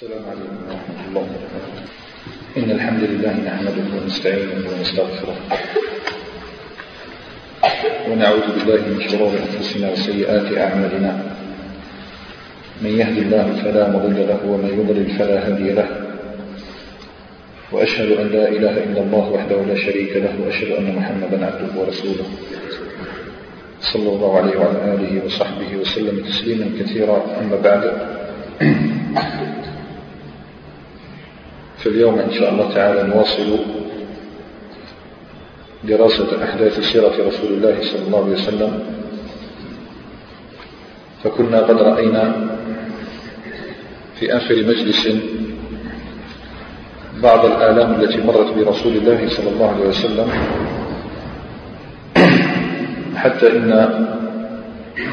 السلام عليكم ورحمة الله وبركاته. إن الحمد لله نحمده ونستعينه ونستغفره. ونعوذ بالله من شرور أنفسنا وسيئات أعمالنا. من يهد الله فلا مضل له ومن يضلل فلا هادي له. وأشهد أن لا إله إلا الله وحده لا شريك له وأشهد أن محمدا عبده ورسوله. صلى الله عليه وعلى آله وصحبه وسلم تسليما كثيرا. أما بعد فاليوم إن شاء الله تعالى نواصل دراسة أحداث سيرة رسول الله صلى الله عليه وسلم. فكنا قد رأينا في آخر مجلس بعض الآلام التي مرت برسول الله صلى الله عليه وسلم. حتى إن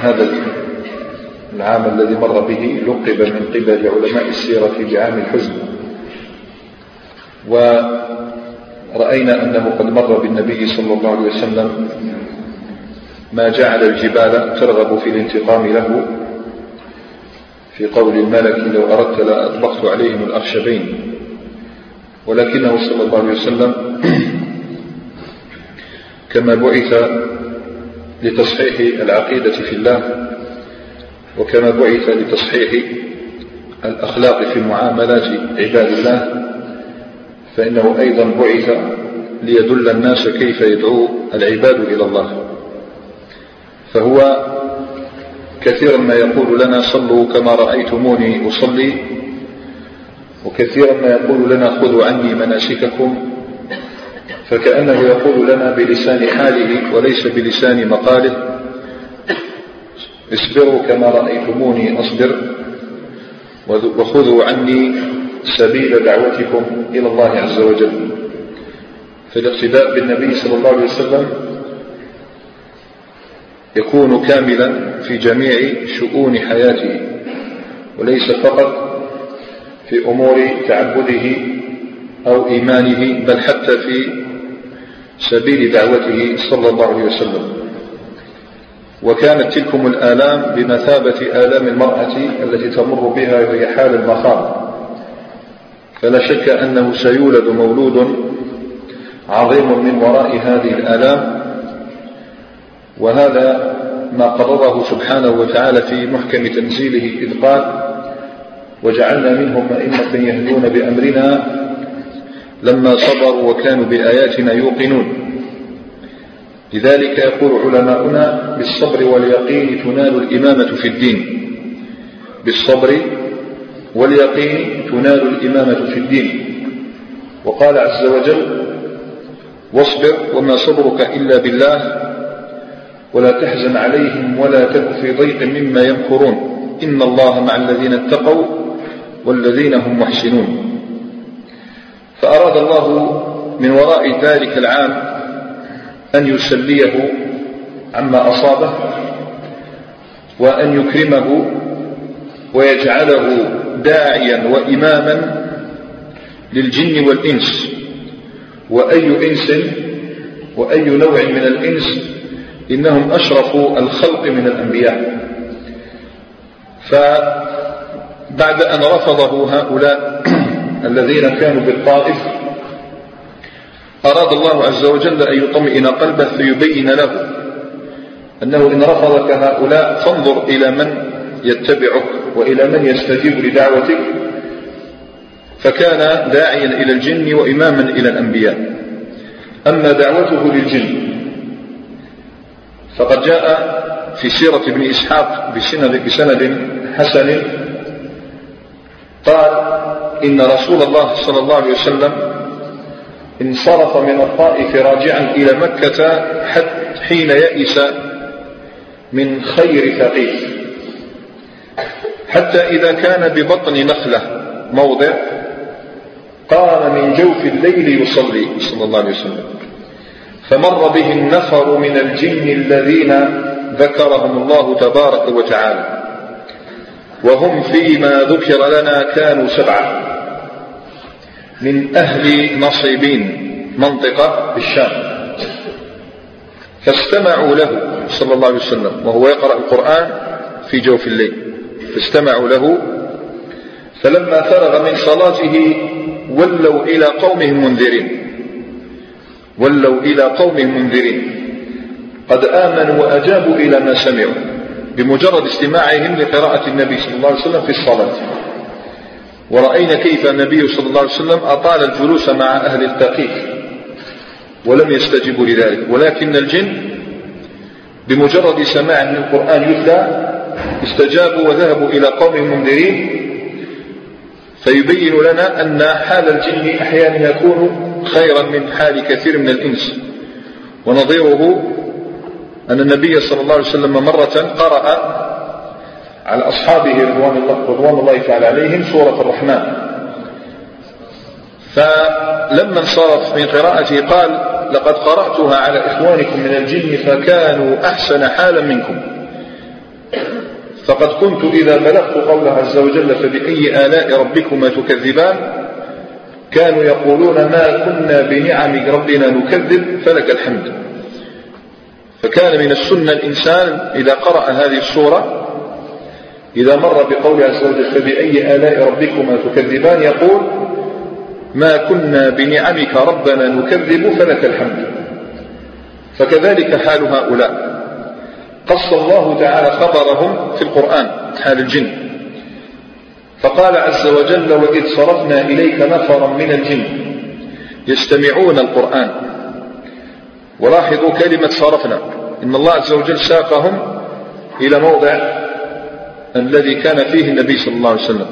هذا العام الذي مر به لقب من قبل علماء السيرة بعام الحزن. ورأينا أنه قد مر بالنبي صلى الله عليه وسلم ما جعل الجبال ترغب في الانتقام له في قول الملك لو أردت لأطلقت عليهم الأخشبين. ولكنه صلى الله عليه وسلم كما بعث لتصحيح العقيدة في الله وكما بعث لتصحيح الأخلاق في معاملات عباد الله فإنه أيضا بعث ليدل الناس كيف يدعو العباد إلى الله. فهو كثيرا ما يقول لنا صلوا كما رأيتموني أصلي وكثيرا ما يقول لنا خذوا عني مناسككم فكأنه يقول لنا بلسان حاله وليس بلسان مقاله اصبروا كما رأيتموني أصبر وخذوا عني سبيل دعوتكم إلى الله عز وجل. فالاقتداء بالنبي صلى الله عليه وسلم يكون كاملا في جميع شؤون حياته وليس فقط في أمور تعبده أو إيمانه بل حتى في سبيل دعوته صلى الله عليه وسلم. وكانت تلكم الآلام بمثابة آلام المرأة التي تمر بها وهي حال المخاض. فلا شك أنه سيولد مولود عظيم من وراء هذه الآلام وهذا ما قرره سبحانه وتعالى في محكم تنزيله إذ قال وجعلنا منهم أئمة يهدون بأمرنا لما صبروا وكانوا بآياتنا يوقنون لذلك يقول علماؤنا بالصبر واليقين تنال الإمامة في الدين بالصبر واليقين تنال الإمامة في الدين. وقال عز وجل واصبر وما صبرك إلا بالله ولا تحزن عليهم ولا تك في ضيق مما يمكرون. إن الله مع الذين اتقوا والذين هم محسنون. فأراد الله من وراء ذلك العام أن يسليه عما أصابه وأن يكرمه ويجعله داعيا وإماما للجن والإنس. وأي إنس وأي نوع من الإنس إنهم أشرف الخلق من الأنبياء. فبعد أن رفضه هؤلاء الذين كانوا بالطائف أراد الله عز وجل أن يطمئن قلبه فيبين له أنه إن رفضك هؤلاء فانظر إلى من يتبعك وإلى من يستجيب لدعوتك. فكان داعيا إلى الجن وإماما إلى الأنبياء. أما دعوته للجن فقد جاء في سيرة ابن إسحاق بسند, بسند حسن قال إن رسول الله صلى الله عليه وسلم انصرف من الطائف راجعا إلى مكة حتى حين يئس من خير ثقيف حتى إذا كان ببطن نخلة موضع قام من جوف الليل يصلي صلى الله عليه وسلم. فمر به النفر من الجن الذين ذكرهم الله تبارك وتعالى. وهم فيما ذكر لنا كانوا سبعة. من أهل نصيبين منطقة بالشام. فاستمعوا له صلى الله عليه وسلم وهو يقرأ القرآن في جوف الليل. فاستمعوا له. فلما فرغ من صلاته ولوا إلى قومهم منذرين. ولوا إلى قومهم منذرين. قد آمنوا وأجابوا إلى ما سمعوا بمجرد استماعهم لقراءة النبي صلى الله عليه وسلم في الصلاة. ورأينا كيف النبي صلى الله عليه وسلم أطال الجلوس مع أهل التقيف ولم يستجيبوا لذلك. ولكن الجن بمجرد سماع القرآن يتلى استجابوا وذهبوا إلى قوم منذرين فيبين لنا أن حال الجن أحيانا يكون خيرا من حال كثير من الإنس. ونظيره أن النبي صلى الله عليه وسلم مرة قرأ على أصحابه رضوان الله, رضوان الله تعالى عليهم سورة الرحمن. فلما انصرف من قراءته قال لقد قرأتها على إخوانكم من الجن فكانوا أحسن حالا منكم. فقد كنت إذا بلغت قوله عز وجل فبأي آلاء ربكما تكذبان كانوا يقولون ما كنا بنعم ربنا نكذب فلك الحمد. فكان من السنة الإنسان إذا قرأ هذه السورة إذا مر بقول عز وجل فبأي آلاء ربكما تكذبان يقول ما كنا بنعمك ربنا نكذب فلك الحمد. فكذلك حال هؤلاء. قص الله تعالى خبرهم في القرآن حال الجن. فقال عز وجل وإذ صرفنا إليك نفرا من الجن يستمعون القرآن. ولاحظوا كلمة صرفنا إن الله عز وجل ساقهم إلى موضع الذي كان فيه النبي صلى الله عليه وسلم.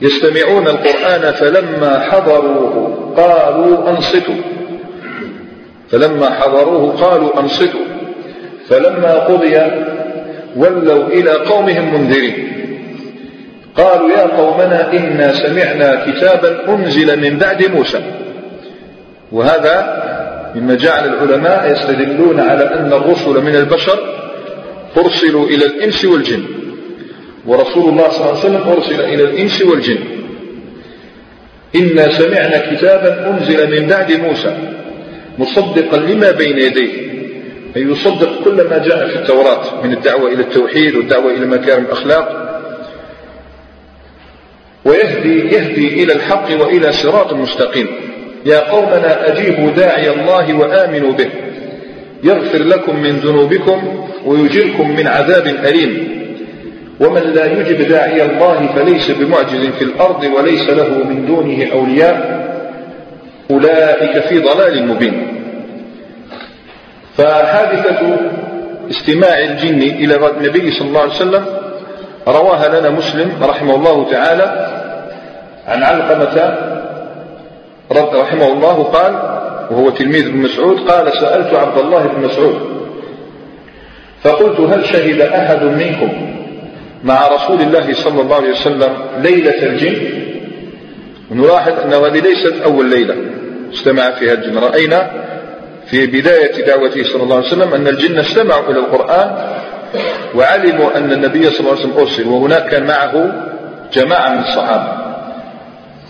يستمعون القرآن فلما حضروه قالوا أنصتوا. فلما حضروه قالوا أنصتوا. فلما قضي ولوا إلى قومهم منذرين. قالوا يا قومنا إنا سمعنا كتابا أنزل من بعد موسى. وهذا مما جعل العلماء يستدلون على أن الرسل من البشر أرسلوا إلى الإنس والجن. ورسول الله صلى الله عليه وسلم أرسل إلى الإنس والجن. إنا سمعنا كتابا أنزل من بعد موسى. مصدقا لما بين يديه. أي يصدق كل ما جاء في التوراة من الدعوة إلى التوحيد والدعوة إلى مكارم الأخلاق. ويهدي يهدي إلى الحق وإلى صراط مستقيم. يا قومنا أجيبوا داعي الله وآمنوا به. يغفر لكم من ذنوبكم ويجركم من عذاب أليم. ومن لا يجب داعي الله فليس بمعجز في الأرض وليس له من دونه أولياء. أولئك في ضلال مبين. فحادثة استماع الجن إلى النبي صلى الله عليه وسلم رواها لنا مسلم رحمه الله تعالى عن علقمة رحمه الله قال وهو تلميذ ابن مسعود قال سألت عبد الله بن مسعود فقلت هل شهد أحد منكم مع رسول الله صلى الله عليه وسلم ليلة الجن؟ ونلاحظ أن هذه ليست أول ليلة استمع فيها الجن. رأينا في بداية دعوته صلى الله عليه وسلم أن الجن استمعوا إلى القرآن وعلموا أن النبي صلى الله عليه وسلم أرسل وهناك كان معه جماعة من الصحابة.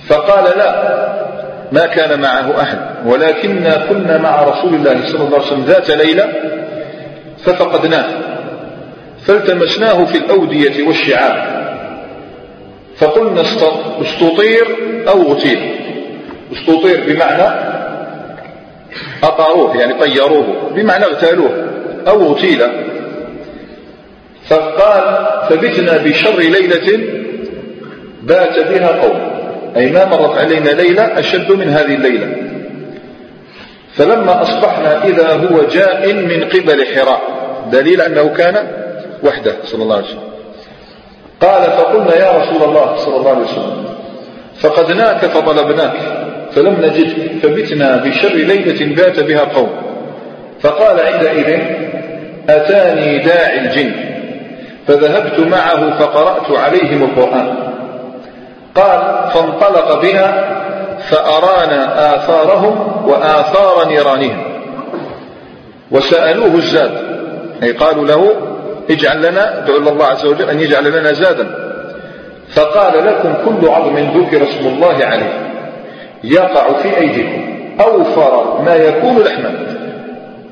فقال لا ما كان معه أحد ولكننا كنا مع رسول الله صلى الله عليه وسلم ذات ليلة ففقدناه فالتمسناه في الأودية والشعاب. فقلنا استطير أو غتيل أستطير بمعنى أطاروه يعني طيروه بمعنى اغتالوه أو غتيل فقال فبتنا بشر ليلة بات بها قوم. أي ما مرت علينا ليلة أشد من هذه الليلة. فلما أصبحنا إذا هو جاء من قبل حراء دليل أنه كان وحده صلى الله عليه وسلم. قال فقلنا يا رسول الله صلى الله عليه وسلم فقدناك فطلبناك. فلم نجدك فبتنا بشر ليلة بات بها قوم. فقال عندئذ أتاني داعي الجن. فذهبت معه فقرأت عليهم القرآن. قال فانطلق بنا فأرانا آثارهم وآثار نيرانهم. وسألوه الزاد. أي قالوا له اجعل لنا ادعو الله عز وجل أن يجعل لنا زادا. فقال لكم كل عظم ذكر اسم الله عليه. يقع في أيديكم أوفر ما يكون لحما.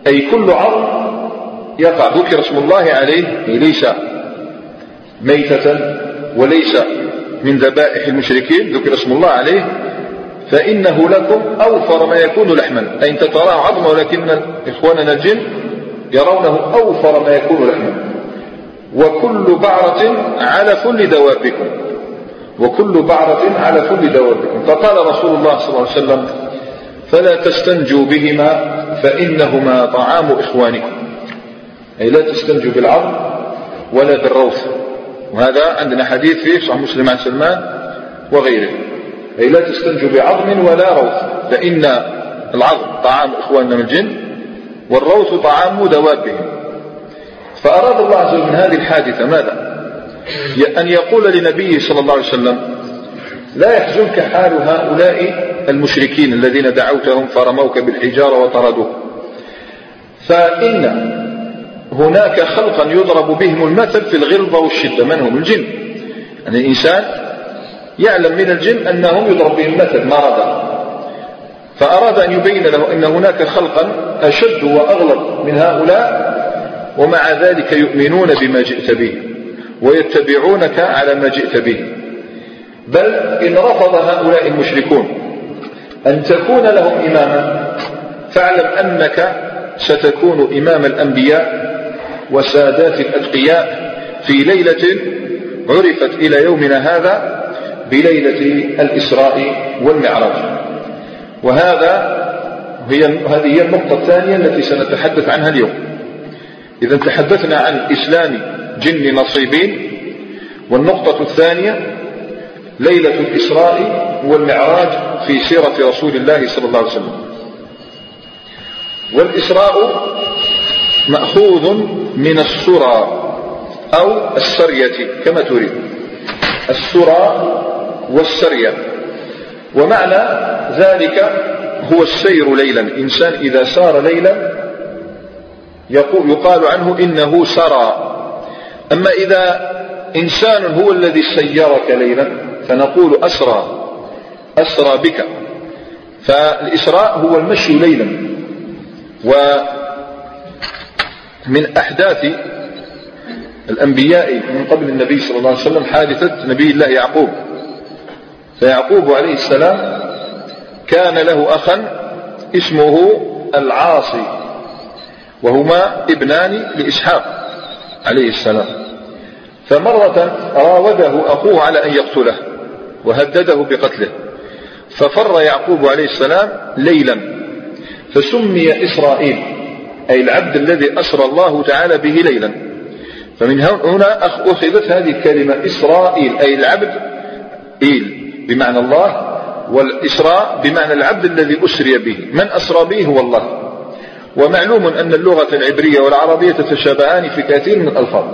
أي كل عظم يقع. ذكر اسم الله عليه ليس ميتة وليس من ذبائح المشركين. ذكر اسم الله عليه. فإنه لكم أوفر ما يكون لحما. أي أنت تراه عظما ولكن إخواننا الجن يرونه أوفر ما يكون لحما. وكل بعرة على كل دوابكم. وكل بعرة على كل دوابكم فقال رسول الله صلى الله عليه وسلم فلا تستنجوا بهما فإنهما طعام إخوانكم. أي لا تستنجوا بالعظم ولا بالروث. وهذا عندنا حديث فيه صحيح مسلم عن سلمان وغيره. أي لا تستنجوا بعظم ولا روث فإن العظم طعام إخواننا من الجن والروث طعام دوابهم فأراد الله عز وجل من هذه الحادثة ماذا؟ أن يقول لنبيه صلى الله عليه وسلم لا يحزنك حال هؤلاء المشركين الذين دعوتهم فرموك بالحجارة وطردوك. فإن هناك خلقا يضرب بهم المثل في الغلظة والشدة. من هم؟ الجن. يعني الإنسان يعلم من الجن أنهم يضرب بهم المثل مرضا فأراد أن يبين له أن هناك خلقا أشد وأغلظ من هؤلاء ومع ذلك يؤمنون بما جئت به. ويتبعونك على ما جئت به. بل إن رفض هؤلاء المشركون أن تكون لهم إماما فاعلم أنك ستكون إمام الأنبياء وسادات الأتقياء في ليلة عرفت إلى يومنا هذا بليلة الإسراء والمعراج. وهذا هي هذه هي النقطة الثانية التي سنتحدث عنها اليوم. إذا تحدثنا عن إسلام جن نصيبين والنقطة الثانية ليلة الإسراء والمعراج في سيرة رسول الله صلى الله عليه وسلم. والإسراء مأخوذ من السرى أو السرية كما تريد. السرى والسرية. ومعنى ذلك هو السير ليلا. إنسان إذا سار ليلا يقال عنه إنه سرى. أما إذا إنسان هو الذي سيرك ليلا فنقول أسرى أسرى بك. فالإسراء هو المشي ليلا. ومن أحداث الأنبياء من قبل النبي صلى الله عليه وسلم حادثة نبي الله يعقوب. فيعقوب عليه السلام كان له أخا اسمه العاصي وهما ابنان لإسحاق عليه السلام. فمرة راوده أخوه على أن يقتله وهدده بقتله ففر يعقوب عليه السلام ليلا فسمي إسرائيل أي العبد الذي أسرى الله تعالى به ليلا. فمن هنا أخذت هذه الكلمة إسرائيل أي العبد إيل بمعنى الله والإسراء بمعنى العبد الذي أسري به. من أسرى به هو الله. ومعلوم أن اللغة العبرية والعربية تتشابهان في كثير من الألفاظ.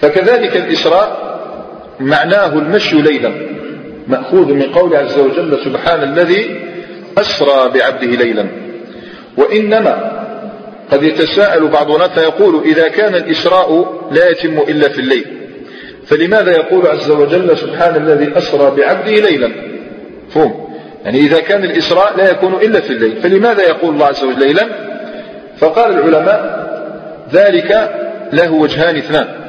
فكذلك الإسراء معناه المشي ليلا مأخوذ من قول عز وجل سبحان الذي أسرى بعبده ليلا. وإنما قد يتساءل بعضنا فيقول إذا كان الإسراء لا يتم إلا في الليل فلماذا يقول عز وجل سبحان الذي أسرى بعبده ليلا؟ فهم يعني إذا كان الإسراء لا يكون إلا في الليل فلماذا يقول الله عز وجل ليلا؟ فقال العلماء ذلك له وجهان اثنان.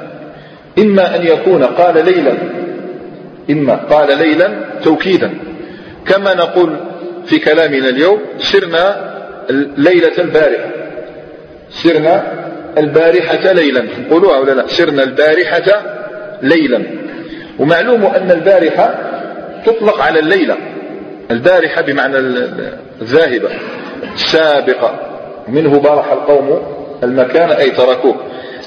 إما أن يكون قال ليلا إما قال ليلا توكيدا. كما نقول في كلامنا اليوم سرنا ليلة البارحة. سرنا البارحة ليلا. قولوها ولا لا سرنا البارحة ليلا. ومعلوم أن البارحة تطلق على الليلة. البارحة بمعنى الذاهبة السابقة. منه برح القوم المكان أي تركوه.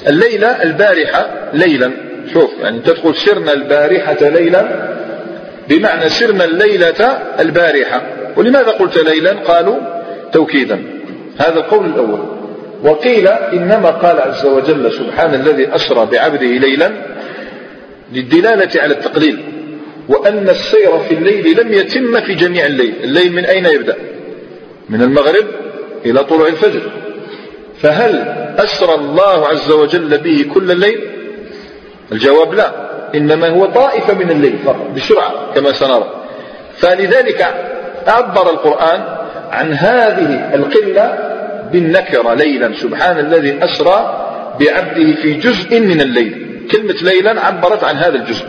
الليلة البارحة ليلا. شوف يعني تدخل سرنا البارحة ليلا بمعنى سرنا الليلة البارحة. ولماذا قلت ليلا؟ قالوا توكيدا. هذا القول الأول. وقيل إنما قال عز وجل سبحان الذي أسرى بعبده ليلا للدلالة على التقليل. وأن السير في الليل لم يتم في جميع الليل. الليل من أين يبدأ؟ من المغرب إلى طلوع الفجر. فهل أسرى الله عز وجل به كل الليل؟ الجواب لا إنما هو طائفة من الليل فقط بسرعة كما سنرى. فلذلك عبر القرآن عن هذه القلة بالنكرة ليلا سبحان الذي أسرى بعبده في جزء من الليل. كلمة ليلا عبرت عن هذا الجزء.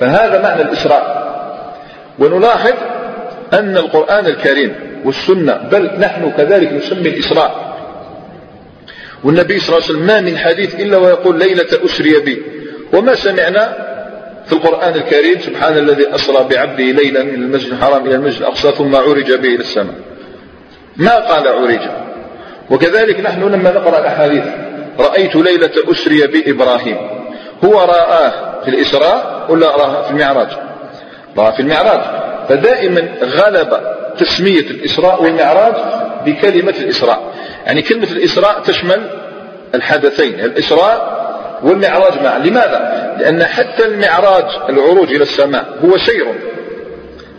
فهذا معنى الإسراء. ونلاحظ أن القرآن الكريم والسنة بل نحن كذلك نسمي الإسراء. والنبي صلى الله عليه وسلم ما من حديث إلا ويقول ليلة أسري بي. وما سمعنا في القرآن الكريم سبحان الذي أسرى بعبده ليلا من المسجد الحرام إلى المسجد الأقصى ثم عرج به إلى السماء. ما قال عرج؟ وكذلك نحن لما نقرأ الأحاديث رأيت ليلة أسري بإبراهيم. هو رآه في الإسراء ولا رآه في المعراج؟ رآه في المعراج. فدائما غلب تسمية الإسراء والمعراج بكلمة الإسراء. يعني كلمة الإسراء تشمل الحدثين الإسراء والمعراج معا لماذا؟ لأن حتى المعراج العروج إلى السماء هو سير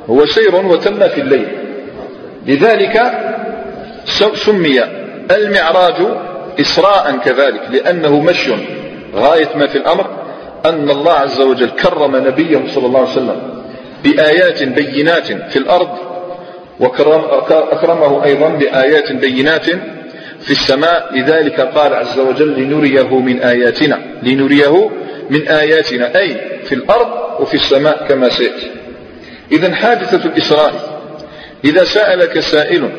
هو سير وتم في الليل لذلك سمي المعراج إسراء كذلك لأنه مشي غاية ما في الأمر أن الله عز وجل كرم نبيه صلى الله عليه وسلم بآيات بينات في الأرض وأكرمه أيضا بآيات بينات في السماء لذلك قال عز وجل لنريه من آياتنا. لنريه من آياتنا أي في الأرض وفي السماء كما سيأتي. إذا حادثة الإسراء إذا سألك سائل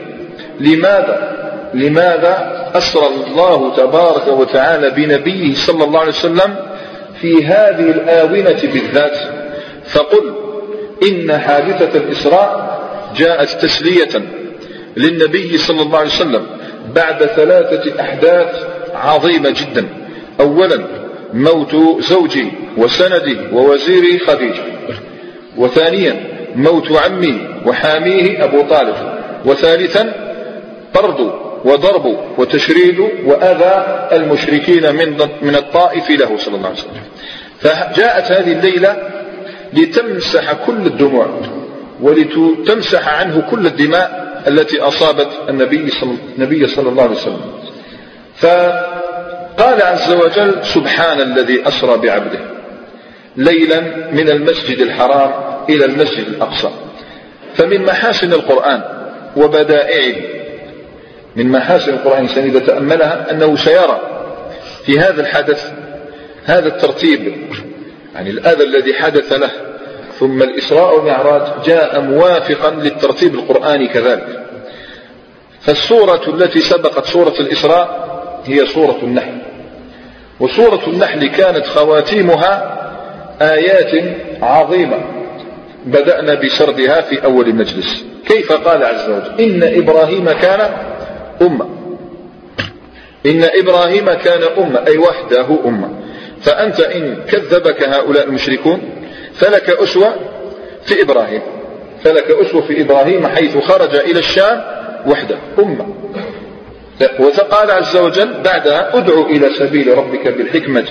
لماذا لماذا أسرى الله تبارك وتعالى بنبيه صلى الله عليه وسلم في هذه الآونة بالذات؟ فقل إن حادثة الإسراء جاءت تسلية للنبي صلى الله عليه وسلم. بعد ثلاثة أحداث عظيمة جدا. أولا موت زوجي وسندي ووزيري خديجة. وثانيا موت عمي وحاميه أبو طالب. وثالثا طرد وضرب وتشريد وأذى المشركين من من الطائف له صلى الله عليه وسلم. فجاءت هذه الليلة لتمسح كل الدموع ولتمسح عنه كل الدماء التي أصابت النبي صلى, النبي صلى الله عليه وسلم. فقال عز وجل سبحان الذي أسرى بعبده ليلا من المسجد الحرام إلى المسجد الأقصى. فمن محاسن القرآن وبدائعه من محاسن القرآن الإنسان إذا تأملها أنه سيرى في هذا الحدث هذا الترتيب يعني الأذى الذي حدث له ثم الإسراء والمعراج جاء موافقا للترتيب القرآني كذلك. فالسورة التي سبقت سورة الإسراء هي سورة النحل. وسورة النحل كانت خواتيمها آيات عظيمة. بدأنا بسردها في أول مجلس كيف قال عز وجل؟ إن إبراهيم كان أمة. إن إبراهيم كان أمة أي وحده أمة. فأنت إن كذبك هؤلاء المشركون فلك أسوة في إبراهيم. فلك أسوة في إبراهيم حيث خرج إلى الشام وحده أمة. وقال عز وجل بعدها ادعو إلى سبيل ربك بالحكمة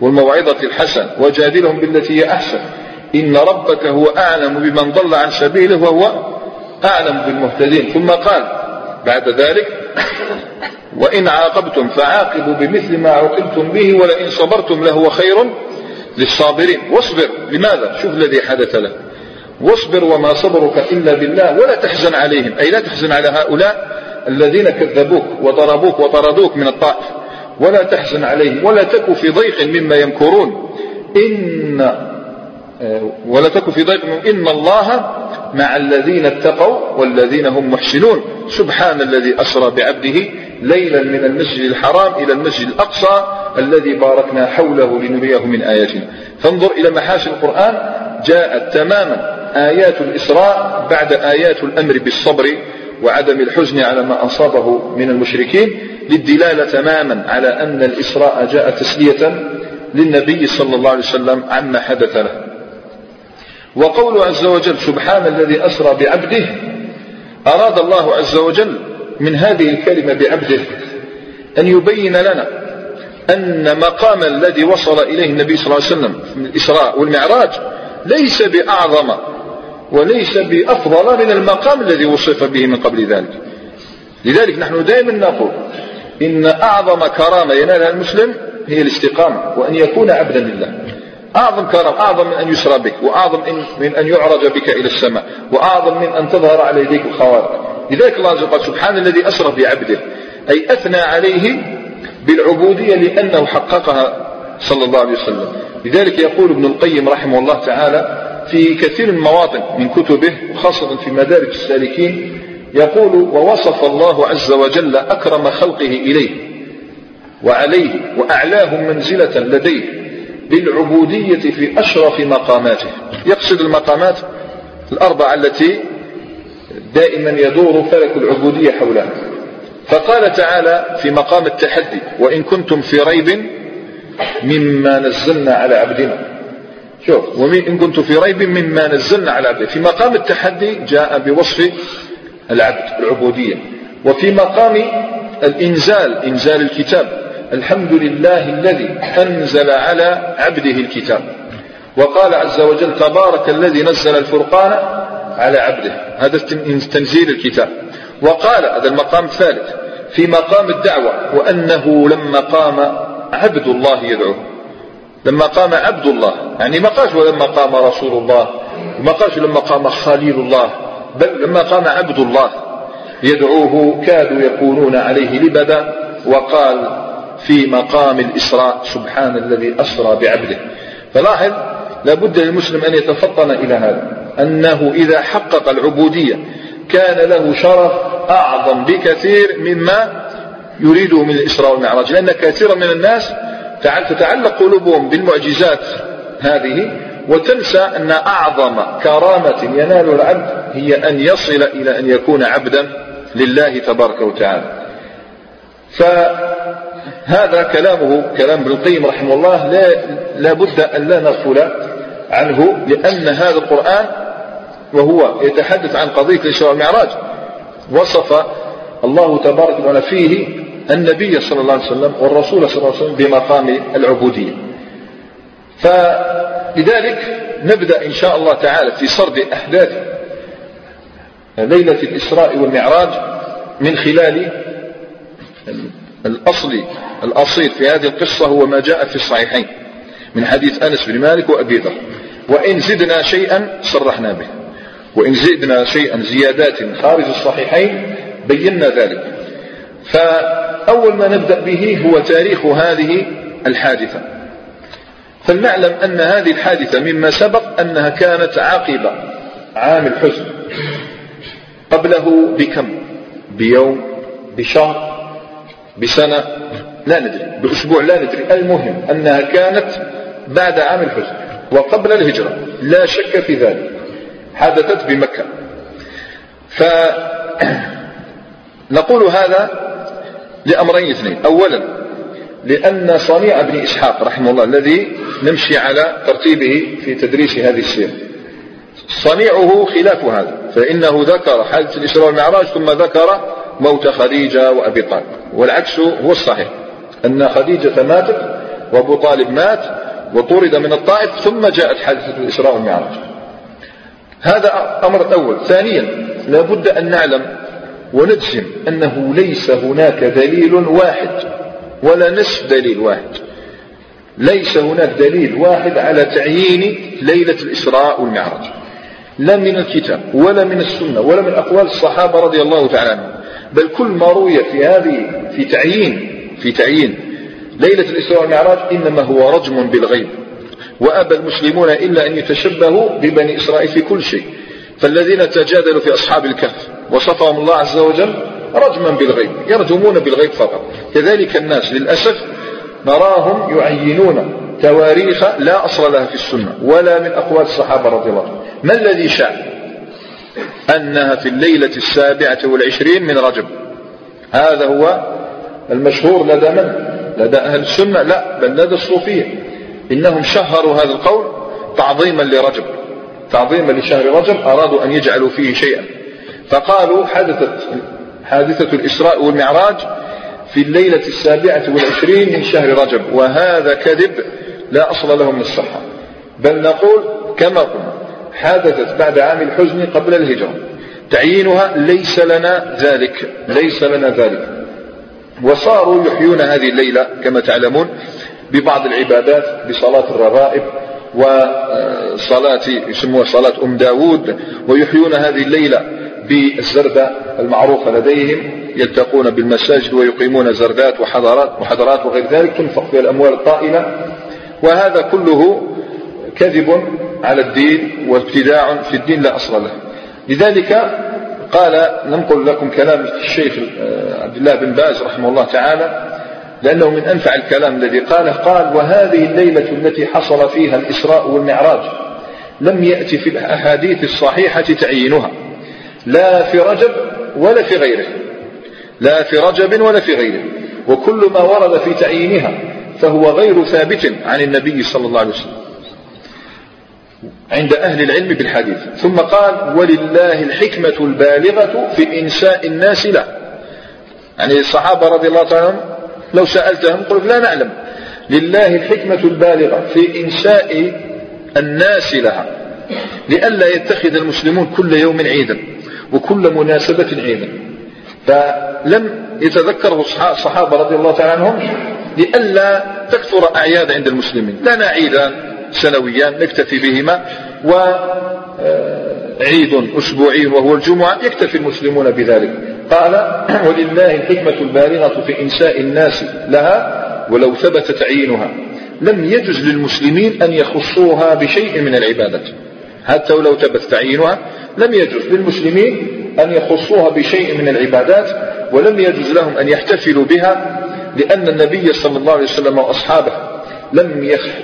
والموعظة الحسن وجادلهم بالتي هي أحسن. إن ربك هو أعلم بمن ضل عن سبيله وهو أعلم بالمهتدين. ثم قال بعد ذلك وإن عاقبتم فعاقبوا بمثل ما عوقبتم به ولئن صبرتم لهو خير للصابرين. واصبر. لماذا؟ شوف الذي حدث له واصبر وما صبرك إلا بالله. ولا تحزن عليهم. أي لا تحزن على هؤلاء الذين كذبوك وضربوك وطردوك من الطائف. ولا تحزن عليهم. ولا تك في ضيق مما يمكرون. إن آه، ولا تك في ضيق إن الله مع الذين اتقوا والذين هم محسنون. سبحان الذي أسرى بعبده ليلا من المسجد الحرام إلى المسجد الأقصى الذي باركنا حوله لنريه من آياتنا. فانظر إلى محاسن القرآن. جاءت تماما آيات الإسراء بعد آيات الأمر بالصبر وعدم الحزن على ما أصابه من المشركين. للدلالة تماما على أن الإسراء جاء تسلية للنبي صلى الله عليه وسلم عما حدث له. وقوله عز وجل سبحان الذي أسرى بعبده أراد الله عز وجل من هذه الكلمة بعبده أن يبين لنا أن مقام الذي وصل إليه النبي صلى الله عليه وسلم من الإسراء والمعراج ليس بأعظم وليس بأفضل من المقام الذي وصف به من قبل ذلك. لذلك نحن دائما نقول إن أعظم كرامة ينالها المسلم هي الاستقامة وأن يكون عبدا لله. أعظم كرم أعظم من أن يسرى بك وأعظم من أن يعرج بك إلى السماء وأعظم من أن تظهر على يديك الخوارق. لذلك الله قال سبحان الذي أسرى بعبده أي أثنى عليه بالعبودية لأنه حققها صلى الله عليه وسلم. لذلك يقول ابن القيم رحمه الله تعالى في كثير من مواطن من كتبه وخاصة في مدارج السالكين يقول ووصف الله عز وجل أكرم خلقه إليه وعليه وأعلاهم منزلة لديه بالعبودية في أشرف مقاماته. يقصد المقامات الأربعة التي دائما يدور فلك العبودية حولها فقال تعالى في مقام التحدي وإن كنتم في ريب مما نزلنا على عبدنا. شوف وإن كنتم في ريب مما نزلنا على عبدنا. في مقام التحدي جاء بوصف العبد العبودية. وفي مقام الإنزال إنزال الكتاب. الحمد لله الذي أنزل على عبده الكتاب. وقال عز وجل تبارك الذي نزل الفرقان على عبده. هذا تنزيل الكتاب. وقال هذا المقام الثالث في مقام الدعوة وأنه لما قام عبد الله يدعوه. لما قام عبد الله يعني ما قالش ولما قام رسول الله ما قالش لما قام خليل الله بل لما قام عبد الله. يدعوه كادوا يكونون عليه لبدا وقال في مقام الإسراء سبحان الذي أسرى بعبده. فلاحظ لابد للمسلم أن يتفطن إلى هذا. أنه إذا حقق العبودية كان له شرف أعظم بكثير مما يريده من الإسراء والمعراج. لأن كثيرا من الناس تتعلق قلوبهم بالمعجزات هذه وتنسى أن أعظم كرامة ينال العبد هي أن يصل إلى أن يكون عبدا لله تبارك وتعالى. فهذا كلامه كلام ابن القيم رحمه الله لا, بد أن لا نغفل عنه لأن هذا القرآن وهو يتحدث عن قضية الإسراء والمعراج وصف الله تبارك وتعالى فيه النبي صلى الله عليه وسلم والرسول صلى الله عليه وسلم بمقام العبودية. فلذلك نبدأ إن شاء الله تعالى في سرد أحداث ليلة الإسراء والمعراج من خلال الأصل الأصيل في هذه القصة هو ما جاء في الصحيحين من حديث أنس بن مالك وأبي ذر. وإن زدنا شيئا صرحنا به. وإن زدنا شيئا زيادات خارج الصحيحين بينا ذلك. فأول ما نبدأ به هو تاريخ هذه الحادثة. فلنعلم أن هذه الحادثة مما سبق أنها كانت عقب عام الحزن. قبله بكم؟ بيوم؟ بشهر؟ بسنة؟ لا ندري. بأسبوع؟ لا ندري. المهم أنها كانت بعد عام الحزن وقبل الهجرة. لا شك في ذلك. حدثت بمكة. فنقول هذا لأمرين اثنين. أولا لأن صنيع ابن إسحاق رحمه الله الذي نمشي على ترتيبه في تدريس هذه السيرة صنيعه خلاف هذا فإنه ذكر حادث الإسراء والمعراج ثم ذكر موت خديجة وأبي طالب. والعكس هو الصحيح أن خديجة ماتت وأبو طالب مات وطرد من الطائف ثم جاءت حادثة الإسراء والمعراج. هذا أمر أول. ثانيا لا بد أن نعلم ونجزم أنه ليس هناك دليل واحد ولا نصف دليل واحد. ليس هناك دليل واحد على تعيين ليلة الإسراء والمعراج. لا من الكتاب ولا من السنة ولا من أقوال الصحابة رضي الله تعالى عنهم. بل كل ما روي في هذه في تعيين في تعيين ليلة الإسراء والمعراج إنما هو رجم بالغيب. وأبى المسلمون إلا أن يتشبهوا ببني إسرائيل في كل شيء. فالذين تجادلوا في أصحاب الكهف وصفهم الله عز وجل رجما بالغيب يرجمون بالغيب فقط. كذلك الناس للأسف نراهم يعينون تواريخ لا أصل لها في السنة ولا من أقوال الصحابة رضي الله عنهم. ما الذي شاء؟ أنها في الليلة السابعة والعشرين من رجب. هذا هو المشهور لدى من؟ لدى أهل السنة؟ لا بل لدى الصوفية. إنهم شهروا هذا القول تعظيما لرجب. تعظيما لشهر رجب أرادوا أن يجعلوا فيه شيئا. فقالوا حدثت حادثة الإسراء والمعراج في الليلة السابعة والعشرين من شهر رجب. وهذا كذب لا أصل له من الصحة. بل نقول كما قلنا حدثت بعد عام الحزن قبل الهجرة. تعيينها ليس لنا ذلك ليس لنا ذلك. وصاروا يحيون هذه الليلة كما تعلمون ببعض العبادات بصلاة الرغائب وصلاة يسموها صلاة أم داود ويحيون هذه الليلة بالزردة المعروفة لديهم يلتقون بالمساجد ويقيمون زردات وحضارات وحضارات وغير ذلك تنفق فيها الأموال الطائلة. وهذا كله كذب على الدين وابتداع في الدين لا أصل له. لذلك قال ننقل لكم كلام الشيخ آه، عبد الله بن باز رحمه الله تعالى لأنه من أنفع الكلام الذي قاله. قال وهذه الليلة التي حصل فيها الإسراء والمعراج لم يأتي في الأحاديث الصحيحة تعيينها لا في رجب ولا في غيره لا في رجب ولا في غيره وكل ما ورد في تعيينها فهو غير ثابت عن النبي صلى الله عليه وسلم. عند أهل العلم بالحديث. ثم قال ولله الحكمة البالغة في إنساء الناس له. يعني الصحابة رضي الله عنهم لو سألتهم قلت لا نعلم. لله الحكمة البالغة في إنساء الناس لها. لئلا يتخذ المسلمون كل يوم عيدا وكل مناسبة عيدا. فلم يتذكره الصحابة رضي الله تعالى عنهم لئلا تكثر أعياد عند المسلمين. لنا عيدان سنويان نكتفي بهما وعيد أسبوعي وهو الجمعة يكتفي المسلمون بذلك. قال ولله الحكمة البالغة في إنساء الناس لها ولو ثبت تعيينها لم يجز للمسلمين أن يخصوها بشيء من العبادة. حتى ولو ثبت تعيينها لم يجوز للمسلمين أن يخصوها بشيء من العبادات ولم يجوز لهم أن يحتفلوا بها لأن النبي صلى الله عليه وسلم وأصحابه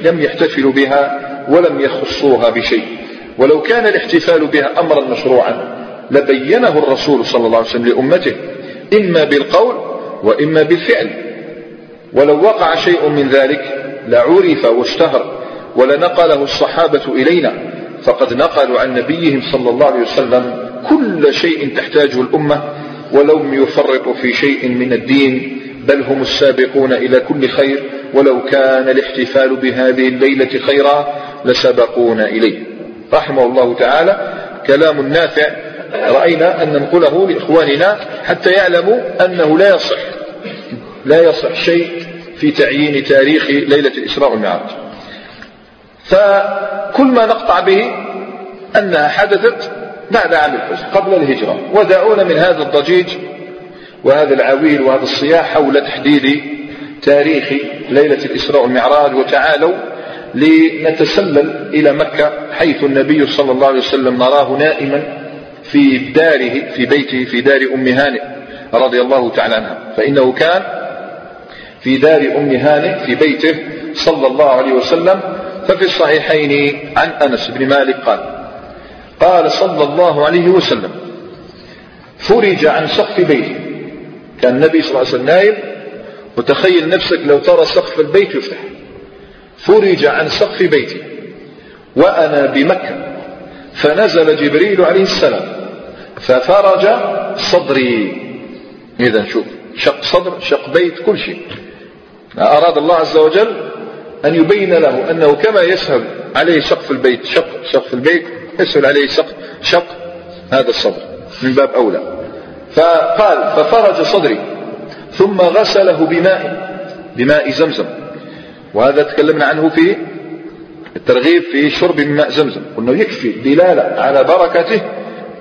لم يحتفلوا بها ولم يخصوها بشيء. ولو كان الاحتفال بها أمرا مشروعا لبينه الرسول صلى الله عليه وسلم لأمته إما بالقول وإما بالفعل. ولو وقع شيء من ذلك لعرف واشتهر ولنقله الصحابة إلينا فقد نقلوا عن نبيهم صلى الله عليه وسلم كل شيء تحتاجه الأمة ولم يفرطوا في شيء من الدين بل هم السابقون إلى كل خير ولو كان الاحتفال بهذه الليلة خيرا لسبقونا إليه. رحمه الله تعالى كلام نافع. رأينا أن ننقله لإخواننا حتى يعلموا أنه لا يصح لا يصح شيء في تعيين تاريخ ليلة الإسراء والمعراج فكل ما نقطع به أنها حدثت بعد عام الحزن قبل الهجرة. ودعونا من هذا الضجيج وهذا العويل وهذا الصياح حول تحديد تاريخ ليلة الإسراء والمعراج وتعالوا لنتسلل إلى مكة حيث النبي صلى الله عليه وسلم نراه نائما في داره في بيته في دار أم هانئ رضي الله تعالى عنها. فإنه كان في دار أم هانئ في بيته صلى الله عليه وسلم. ففي الصحيحين عن أنس بن مالك قال قال صلى الله عليه وسلم فرج عن سقف بيته كان النبي صلى الله عليه وسلم نايم وتخيل نفسك لو ترى سقف البيت يفتح. فرج عن سقف بيتي وأنا بمكة. فنزل جبريل عليه السلام ففرج صدري. إذا شوف شق صدر شق بيت كل شيء. أراد الله عز وجل أن يبين له أنه كما يسهل عليه سقف البيت شق سقف البيت يسهل عليه سقف شق هذا الصدر من باب أولى. فقال ففرج صدري ثم غسله بماء بماء زمزم. وهذا تكلمنا عنه في الترغيب في شرب من ماء زمزم. قلنا يكفي دلالة على بركته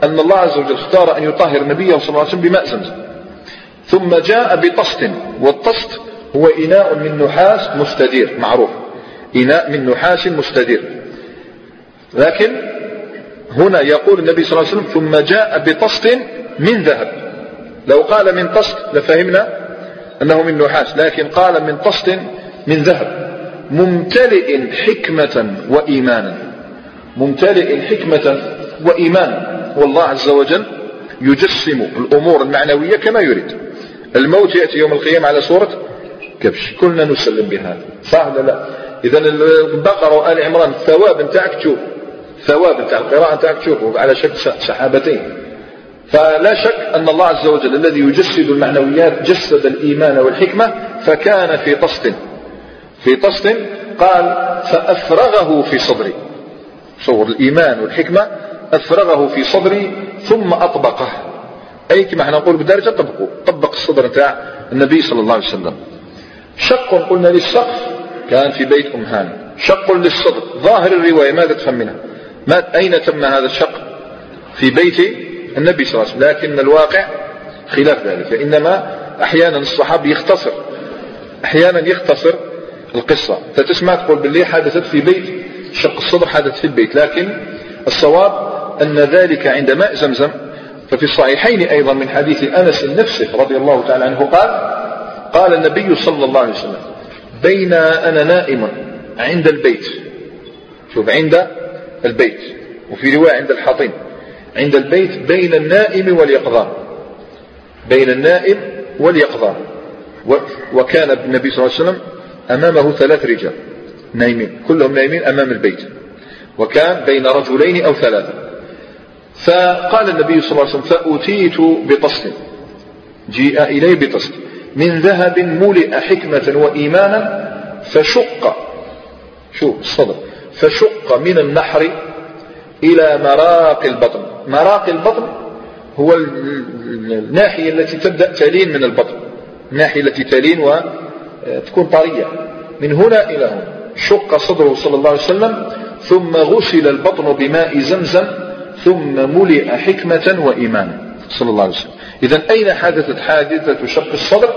أن الله عز وجل اختار أن يطهر نبيه صلى الله عليه وسلم بماء زمزم. ثم جاء بطست والطست هو إناء من نحاس مستدير معروف. إناء من نحاس مستدير. لكن هنا يقول النبي صلى الله عليه وسلم ثم جاء بطست من ذهب. لو قال من طست لفهمنا أنه من نحاس لكن قال من طست من ذهب. ممتلئ حكمة وإيمانا. ممتلئ حكمة وإيمانا. والله عز وجل يجسم الأمور المعنوية كما يريد. الموت يأتي يوم القيامة على صورة كبش. كلنا نسلم بهذا صح ولا لا؟ إذا البقرة وآل عمران الثواب نتاعك تشوف. ثواب نتاع القراءة نتاعك تشوفه على شكل سحابتين فلا شك أن الله عز وجل الذي يجسد المعنويات جسد الإيمان والحكمة فكان في طست في طست قال فأفرغه في صدري. صور الإيمان والحكمة. أفرغه في صدري ثم أطبقه. أي كما إحنا نقول بالدارجة طبقه. طبق الصدر نتاع النبي صلى الله عليه وسلم. شق قلنا للسقف كان في بيت أم هاني شق للصدر. ظاهر الرواية ماذا تفهم منها؟ ما أين تم هذا الشق؟ في بيت النبي صلى الله عليه وسلم. لكن الواقع خلاف ذلك. إنما أحيانا الصحابي يختصر. أحيانا يختصر القصة. فتسمع تقول باللي حدثت في بيت شق الصدر حدث في البيت لكن الصواب أن ذلك عند ماء زمزم. ففي الصحيحين أيضا من حديث أنس نفسه رضي الله تعالى عنه قال قال النبي صلى الله عليه وسلم بين أنا نائم عند البيت. شوف عند البيت. وفي رواية عند الحطيم عند البيت بين النائم واليقظان. بين النائم واليقظان. وكان النبي صلى الله عليه وسلم أمامه ثلاث رجال نايمين كلهم نايمين أمام البيت وكان بين رجلين أو ثلاثة. فقال النبي صلى الله عليه وسلم فأتيت بطست جيء إلي بطست من ذهب ملئ حكمة وإيمانا فشق. شوف الصدر فشق من النحر إلى مراق البطن. مراق البطن هو الناحية التي تبدأ تلين من البطن. الناحية التي تلين وتكون طرية من هنا إلى هنا. شق صدره صلى الله عليه وسلم ثم غسل البطن بماء زمزم ثم ملئ حكمة وإيمانا صلى الله عليه وسلم. إذا أين حدثت حادثة شق الصدر؟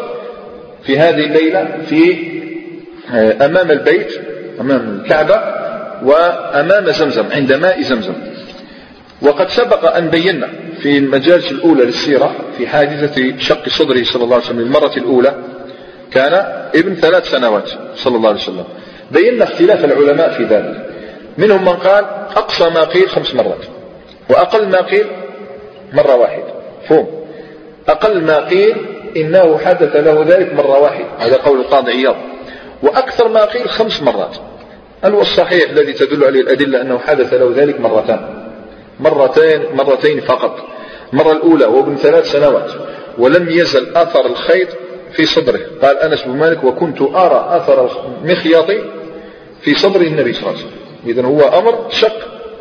في هذه الليلة في آه، أمام البيت أمام الكعبة وأمام زمزم عند ماء زمزم. وقد سبق أن بينا في المجالس الأولى للسيرة في حادثة شق صدره صلى الله عليه وسلم المرة الأولى كان ابن ثلاث سنوات صلى الله عليه وسلم. بينا اختلاف العلماء في ذلك. منهم من قال أقصى ما قيل خمس مرات وأقل ما قيل مرة واحدة فهم. أقل ما قيل إنه حدث له ذلك مرة واحدة هذا قول القاضي عياض. وأكثر ما قيل خمس مرات. هل هو الصحيح الذي تدل عليه الأدلة أنه حدث له ذلك مرتان؟ مرتين مرتين فقط. المرة الأولى وهو ابن ثلاث سنوات ولم يزل أثر الخيط في صدره. قال أنس بن مالك وكنت أرى أثر المخيط في صدر النبي صلى الله عليه وسلم. إذا هو أمر شق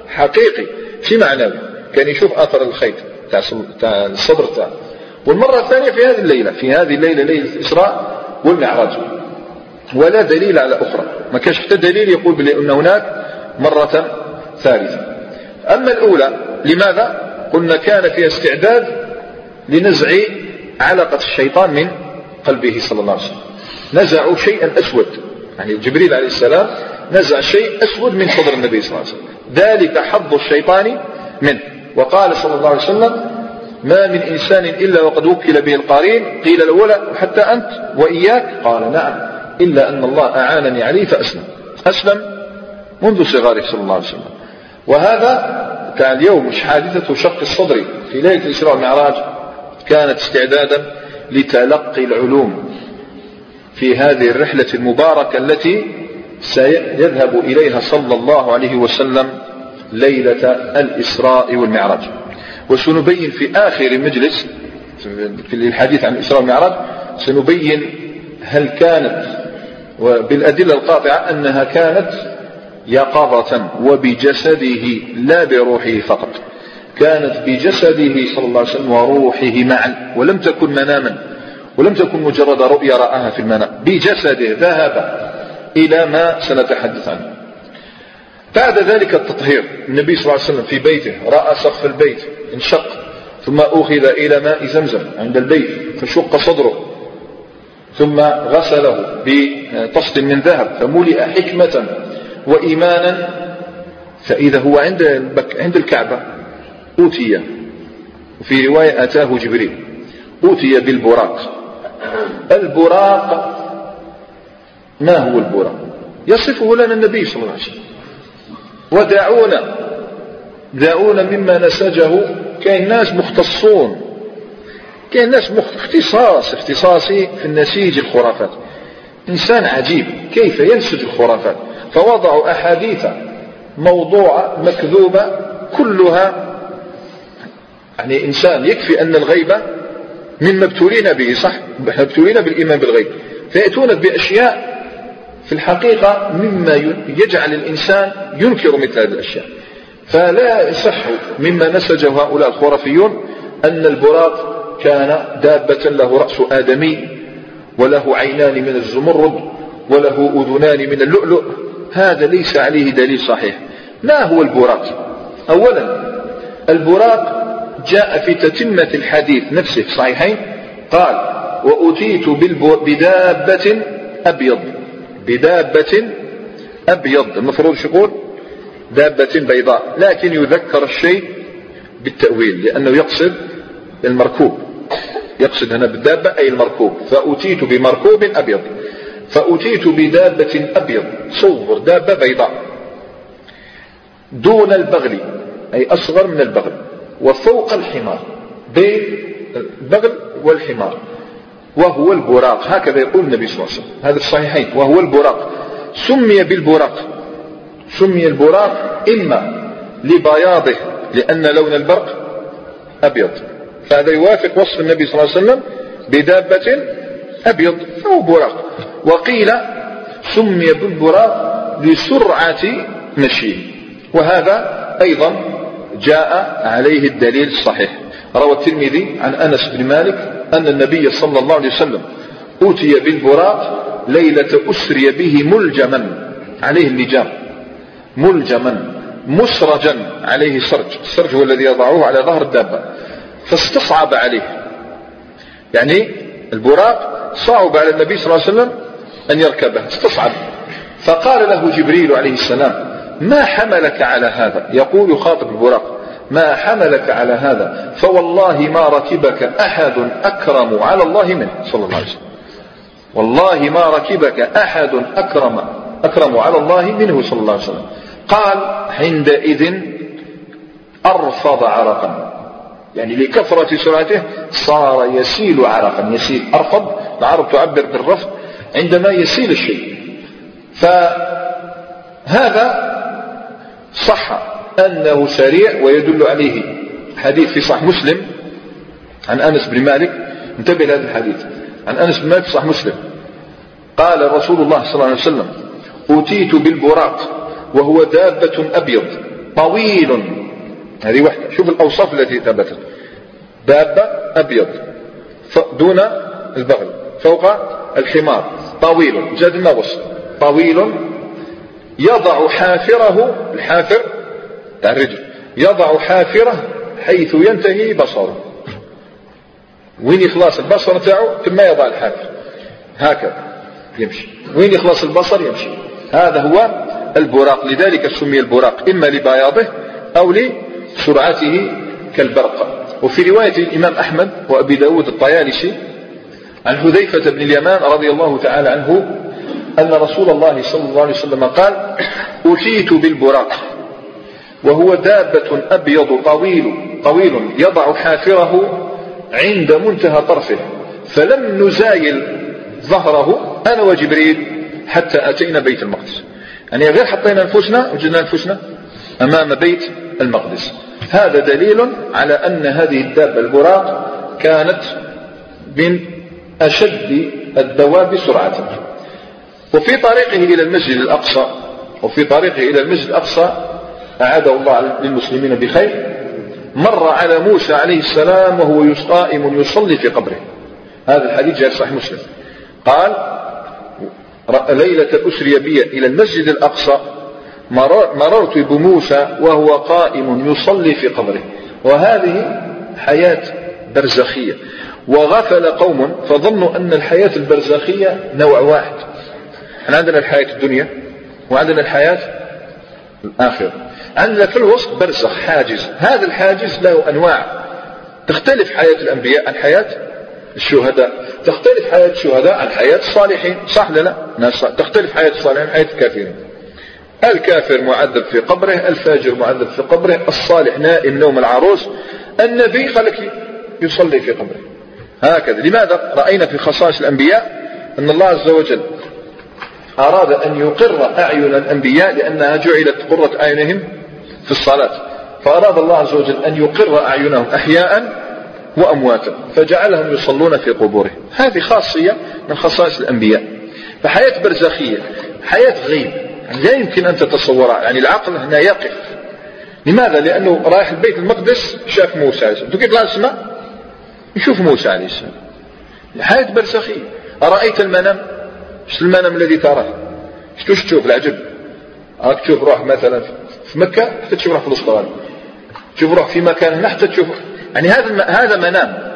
حقيقي في معناه كان يشوف أثر الخيط تاع الصدر تاعه. والمرة الثانية في هذه الليلة في هذه الليلة ليلة الإسراء والمعراج. ولا دليل على أخرى. ما كانش حتى دليل يقول بأن هناك مرة ثالثة. أما الأولى لماذا؟ قلنا كان فيها استعداد لنزع علقة الشيطان من قلبه صلى الله عليه وسلم. نزعوا شيئا أسود. يعني جبريل عليه السلام نزع شيء أسود من صدر النبي صلى الله عليه وسلم. ذلك حظ الشيطان منه. وقال صلى الله عليه وسلم ما من إنسان إلا وقد وكل به القارين. قيل الأولى حتى أنت وإياك؟ قال نعم. إلا أن الله أعانني عليه فأسلم. أسلم منذ صغاره صلى الله عليه وسلم. وهذا كان اليوم مش حادثة شق الصدر في ليلة الإسراء والمعراج. كانت استعدادا لتلقي العلوم في هذه الرحلة المباركة التي سيذهب إليها صلى الله عليه وسلم ليلة الإسراء والمعراج. وسنبين في آخر مجلس في الحديث عن الإسراء والمعراج سنبين هل كانت وبالأدلة القاطعة أنها كانت يقظة وبجسده لا بروحه فقط. كانت بجسده صلى الله عليه وسلم وروحه معا ولم تكن مناما ولم تكن مجرد رؤيا رآها في المنام بجسده ذهب إلى ما سنتحدث عنه. بعد ذلك التطهير النبي صلى الله عليه وسلم في بيته رأى سقف البيت انشق ثم أخذ إلى ماء زمزم عند البيت فشق صدره ثم غسله بطست من ذهب فملئ حكمة وإيمانا فإذا هو عند عند الكعبة أوتي. وفي رواية أتاه جبريل. أوتي بالبراق. البراق ما هو البراق؟ يصفه لنا النبي صلى الله عليه وسلم. ودعونا دعونا مما نسجه. كاين ناس مختصون. كاين ناس اختصاص اختصاصي في النسيج الخرافات. إنسان عجيب. كيف ينسج الخرافات؟ فوضعوا أحاديث موضوعة مكذوبة كلها يعني إنسان يكفي أن الغيبة مما ابتلينا به صح؟ ابتلينا بالإيمان بالغيب. فيأتون بأشياء في الحقيقة مما يجعل الإنسان ينكر مثل هذه الأشياء. فلا يصح مما نسجه هؤلاء الخرافيون أن البراق كان دابة له رأس آدمي وله عينان من الزمرد وله أذنان من اللؤلؤ. هذا ليس عليه دليل صحيح. ما هو البراق؟ أولا البراق جاء في تتمة الحديث نفسه في الصحيحين قال وأتيت بدابة أبيض بدابة أبيض المفروض يقول؟ دابة بيضاء لكن يذكر الشيء بالتأويل لأنه يقصد المركوب يقصد هنا بالدابة أي المركوب. فأتيت بمركوب أبيض فأتيت بدابة أبيض صور دابة بيضاء دون البغل أي أصغر من البغل. وفوق الحمار بين البغل والحمار وهو البراق. هكذا يقول النبي صلى الله عليه وسلم. هذا الصحيحين. وهو البراق. سمي بالبراق. سمي البراق إما لبياضه لأن لون البرق أبيض. فهذا يوافق وصف النبي صلى الله عليه وسلم بدابة أبيض فهو براق. وقيل سمي بالبراق لسرعة مشيه. وهذا أيضا جاء عليه الدليل الصحيح. روى الترمذي عن أنس بن مالك أن النبي صلى الله عليه وسلم أوتي بالبراق ليلة أسري به ملجما عليه اللجام ملجما مسرجا عليه سرج السرج هو الذي يضعه على ظهر الدابة. فاستصعب عليه. يعني البراق صعب على النبي صلى الله عليه وسلم أن يركبه. استصعب. فقال له جبريل عليه السلام ما حملك على هذا؟ يقول يخاطب البراق ما حملك على هذا؟ فوالله ما ركبك أحد أكرم على الله منه صلى الله عليه وسلم. والله ما ركبك أحد أكرم أكرم على الله منه صلى الله عليه وسلم. قال عندئذ أرفض عرقا. يعني لكثرة سرعته صار يسيل عرقا يسيل. أرفض العرب تعبر بالرفض عندما يسيل الشيء. فهذا صح أنه سريع ويدل عليه. حديث في صح مسلم. عن أنس بن مالك. انتبه لهذا الحديث. عن أنس بن مالك في صح مسلم. قال رسول الله صلى الله عليه وسلم أوتيت بالبراق وهو دابة أبيض طويل. هذه واحدة. شوف الأوصاف التي ثبتت. دابة أبيض دون البغل فوق الحمار طويل زاد النغص طويل يضع حافره الحافر تاع الرجل يضع حافره حيث ينتهي بصره. وين يخلص البصر تاعو؟ ثم يضع الحافر. هكذا يمشي. وين يخلص البصر؟ يمشي. هذا هو البراق. لذلك سمي البراق إما لبياضه أو لسرعته كالبرق. وفي رواية الإمام أحمد وأبي داود الطيالسي عن حذيفة بن اليمان رضي الله تعالى عنه أن رسول الله صلى الله عليه وسلم قال أتيت بالبراق وهو دابة أبيض طويل طويل يضع حافره عند منتهى طرفه فلم نزايل ظهره أنا وجبريل حتى أتينا بيت المقدس. يعني غير حطينا أنفسنا وجدنا أنفسنا أمام بيت المقدس. هذا دليل على أن هذه الدابة البراق كانت من أشد الدواب سرعة. وفي طريقه إلى المسجد الأقصى وفي طريقه إلى المسجد الأقصى أعاده الله للمسلمين بخير. مر على موسى عليه السلام وهو قائم يصلي في قبره. هذا الحديث جاء صحيح مسلم. قال ليلة أسري بي إلى المسجد الأقصى مررت بموسى وهو قائم يصلي في قبره. وهذه حياة برزخية. وغفل قوم فظنوا أن الحياة البرزخية نوع واحد. إحنا عندنا الحياة الدنيا؟ وعندنا الحياة الآخرة. عندنا في الوسط برزخ حاجز. هذا الحاجز له أنواع. تختلف حياة الأنبياء عن حياة الشهداء. تختلف حياة الشهداء عن حياة الصالحين. صح لا؟ لا ناس تختلف حياة الصالحين عن حياة الكافرين. الكافر معذب في قبره الفاجر معذب في قبره الصالح نائم نوم العروس. النبي خلك يصلي في قبره. هكذا. لماذا؟ رأينا في خصائص الأنبياء أن الله عز وجل أراد أن يقر أعين الأنبياء لأنها جعلت قرة أعينهم في الصلاة. فأراد الله عز وجل أن يقر أعينهم أحياء وأمواتا فجعلهم يصلون في قبورهم. هذه خاصية من خصائص الأنبياء. فحياة برزخية حياة غيب. يعني لا يمكن أن تتصورها يعني العقل هنا يقف. لماذا؟ لأنه رايح البيت المقدس شاف موسى عليه السلام. كيف السماء يشوف موسى عليه السلام. حياة برزخية. أرأيت المنام؟ إيش المنام الذي تراه؟ إيش تشوف؟ العجب. راك تشوف روح مثلا في مكة حتى تشوف روح في الأسطوانة تشوف روح في مكان هنا حتى تشوف يعني هذا هذا منام.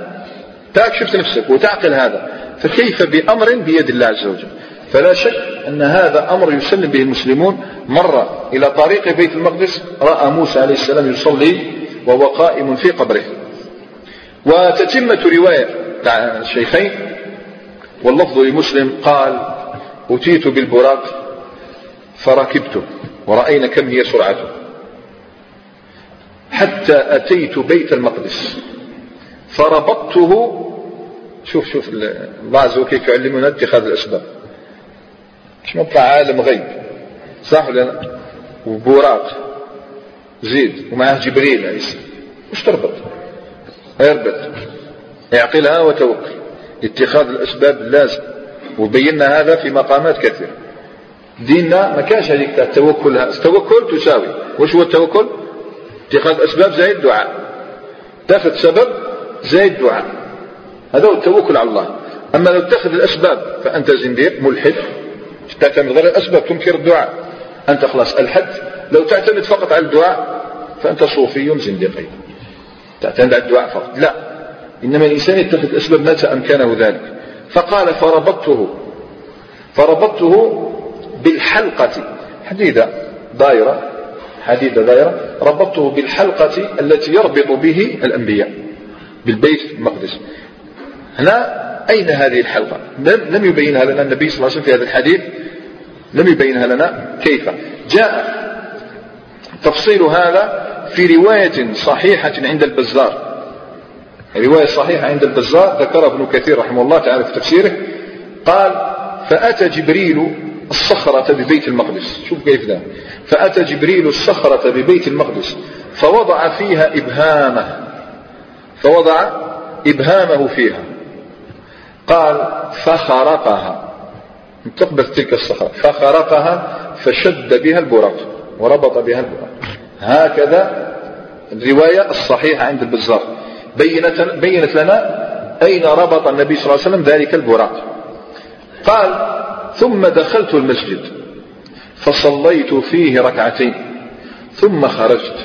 تاك شفت نفسك وتعقل هذا. فكيف بأمر بيد الله عز وجل؟ فلا شك أن هذا أمر يسلم به المسلمون. مر إلى طريق بيت المقدس رأى موسى عليه السلام يصلي وهو قائم في قبره. وتتمة رواية الشيخين واللفظ لمسلم قال أتيت بالبراق فركبته ورأينا كم هي سرعته. حتى أتيت بيت المقدس. فربطته. شوف شوف الله عز وجل كيف يعلمنا اتخاذ الأسباب. مش نطلع عالم غيب. صح ولا وبوراق زيد ومعه جبريل السلام. مش تربط. يربط اعقلها وتوكل اتخاذ الأسباب لازم. وبينا هذا في مقامات كثيرة. ديننا ما كانش هذيك التوكل. التوكل تساوي. وش هو التوكل؟ اتخاذ أسباب زي الدعاء. تاخذ سبب زي الدعاء. هذا هو التوكل على الله. أما لو تاخذ الأسباب فأنت زنديق ملحد. تعتمد على الأسباب تنكر الدعاء. أنت خلاص ألحد لو تعتمد فقط على الدعاء فأنت صوفي زنديق أيضا تعتمد على الدعاء فقط. لا. إنما الإنسان يتخذ الأسباب متى أمكنه ذلك. فقال فربطته فربطته بالحلقة. حديدة دائرة حديدة دائرة. ربطته بالحلقة التي يربط به الأنبياء بالبيت المقدس. هنا أين هذه الحلقة؟ لم يبينها لنا النبي صلى الله عليه وسلم في هذا الحديث. لم يبينها لنا كيف؟ جاء تفصيل هذا في رواية صحيحة عند البزار. رواية صحيحة عند البزار ذكر ابن كثير رحمه الله تعالى في تفسيره. قال فأتى جبريل الصخرة ببيت المقدس. شوف كيف ذا فأتى جبريل الصخرة ببيت المقدس فوضع فيها إبهامه فوضع إبهامه فيها. قال فخرقها. انتقبت تلك الصخرة. فخرقها فشد بها البراق وربط بها البراق. هكذا الرواية الصحيحة عند البزار. بينت, بينت لنا أين ربط النبي صلى الله عليه وسلم ذلك البراق. قال ثم دخلت المسجد فصليت فيه ركعتين ثم خرجت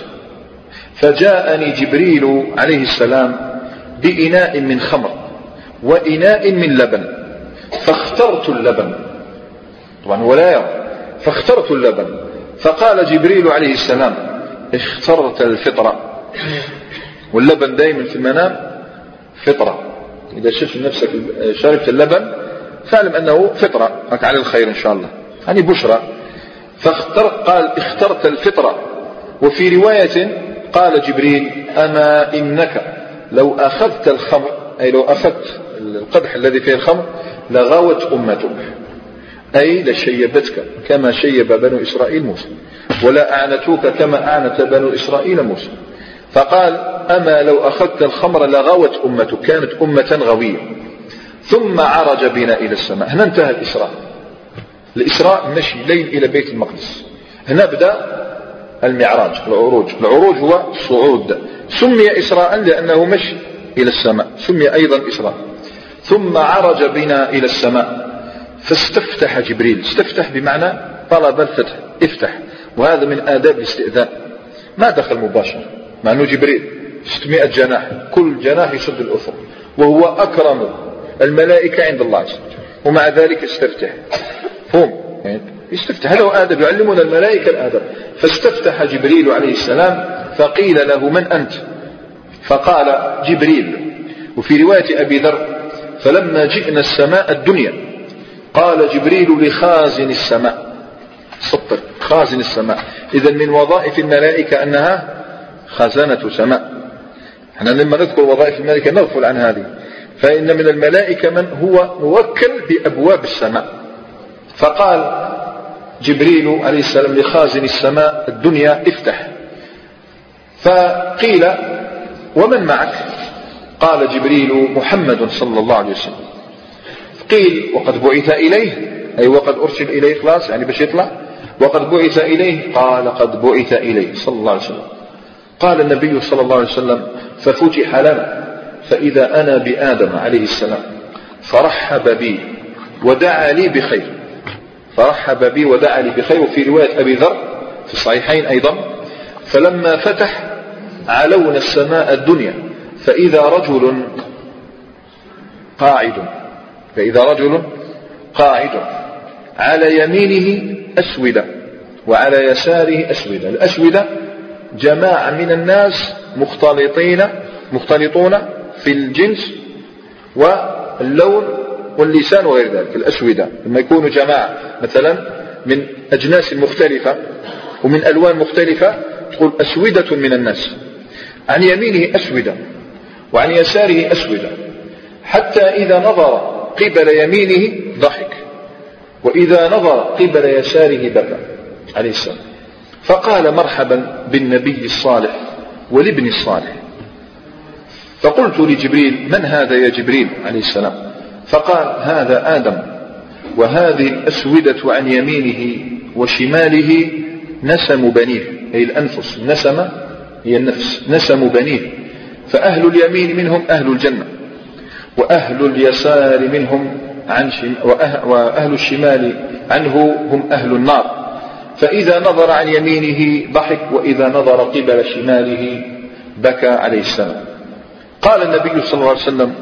فجاءني جبريل عليه السلام بإناء من خمر وإناء من لبن فاخترت اللبن. طبعا ولا يرى فاخترت اللبن فقال جبريل عليه السلام اخترت الفطرة واللبن دائما في المنام فطرة. إذا شفت نفسك شربت اللبن فاعلم أنه فطرة لك على الخير إن شاء الله. يعني بشرى. فاختر قال اخترت الفطرة. وفي رواية قال جبريل أما إنك لو أخذت الخمر أي لو أخذت القدح الذي فيه الخمر لغوت أمتك. أي لشيبتك كما شيب بنو إسرائيل موسى. ولا أعنتوك كما أعنت بنو إسرائيل موسى. فقال أما لو أخذت الخمر لغوت أمتك كانت أمة غوية. ثم عرج بنا إلى السماء. هنا انتهى الإسراء. الإسراء مشي ليل إلى بيت المقدس. هنا بدأ المعراج العروج. العروج هو الصعود سمي إسراء لأنه مشي إلى السماء. سمي أيضا إسراء. ثم عرج بنا إلى السماء. فاستفتح جبريل. استفتح بمعنى طلب الفتح. افتح. وهذا من آداب الاستئذان. ما دخل مباشرة مع أنه جبريل. 600 جناح. كل جناح يشد الأثر وهو أكرم الملائكة عند الله عز وجل. ومع ذلك استفتح. هم. يعني يستفتح هذا هو آدب يعلمنا الملائكة الآدب فاستفتح جبريل عليه السلام فقيل له من أنت؟ فقال جبريل. وفي رواية أبي ذر فلما جئنا السماء الدنيا قال جبريل لخازن السماء. سطر. خازن السماء. إذا من وظائف الملائكة أنها خزنة سماء. إحنا لما نذكر وظائف الملائكة نغفل عن هذه. فإن من الملائكة من هو موكل بأبواب السماء. فقال جبريل عليه السلام لخازن السماء الدنيا افتح. فقيل ومن معك؟ قال جبريل محمد صلى الله عليه وسلم. قيل وقد بعث إليه. أي وقد أرسل إليه خلاص يعني باش يطلع. وقد بعث إليه. قال قد بعث إليه صلى الله عليه وسلم. قال النبي صلى الله عليه وسلم ففتح لنا فإذا أنا بآدم عليه السلام فرحب بي ودعا لي بخير. فرحب بي ودعا لي بخير وفي رواية أبي ذر في الصحيحين أيضا فلما فتح علونا السماء الدنيا فإذا رجل قاعد فإذا رجل قاعد على يمينه أسودة وعلى يساره أسودة الأسودة جماعة من الناس مختلطين مختلطون في الجنس واللون واللسان وغير ذلك الأسودة. لما يكونوا جماعة مثلا من أجناس مختلفة ومن ألوان مختلفة تقول أسودة من الناس. عن يمينه أسودة وعن يساره أسودة. حتى إذا نظر قبل يمينه ضحك وإذا نظر قبل يساره بكى عليه السلام. فقال مرحبا بالنبي الصالح والابن الصالح. فقلت لجبريل من هذا يا جبريل؟ عليه السلام. فقال هذا آدم وهذه الأسودة عن يمينه وشماله نسم بنيه. أي الأنفس نسم هي النفس نسم بنيه. فأهل اليمين منهم أهل الجنة وأهل اليسار منهم عن شم وأهل الشمال عنه هم أهل النار. فإذا نظر عن يمينه ضحك وإذا نظر قبل شماله بكى عليه السلام. قال النبي صلى الله عليه وسلم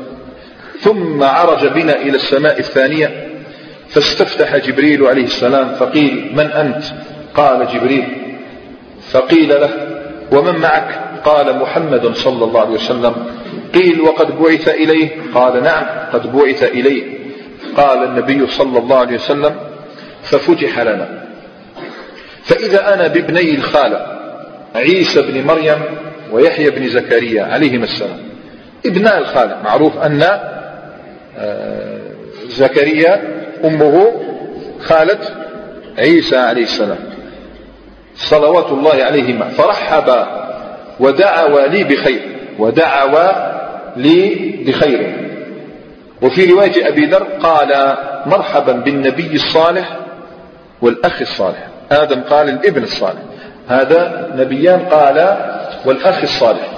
ثم عرج بنا إلى السماء الثانية فاستفتح جبريل عليه السلام فقيل من أنت؟ قال جبريل فقيل له ومن معك؟ قال محمد صلى الله عليه وسلم قيل وقد بعث إليه؟ قال نعم قد بعث إليه. قال النبي صلى الله عليه وسلم ففتح لنا. فإذا أنا بابني الخالة عيسى بن مريم ويحيى بن زكريا عليهما السلام. ابناء الخالة معروف أن آه، زكريا أمه خالة عيسى عليه السلام. صلوات الله عليهما. فرحب ودعوا لي بخير ودعوا لي بخير. وفي رواية أبي ذر قال مرحبا بالنبي الصالح والأخ الصالح. آدم قال الابن الصالح. هذا نبيان قال والأخ الصالح.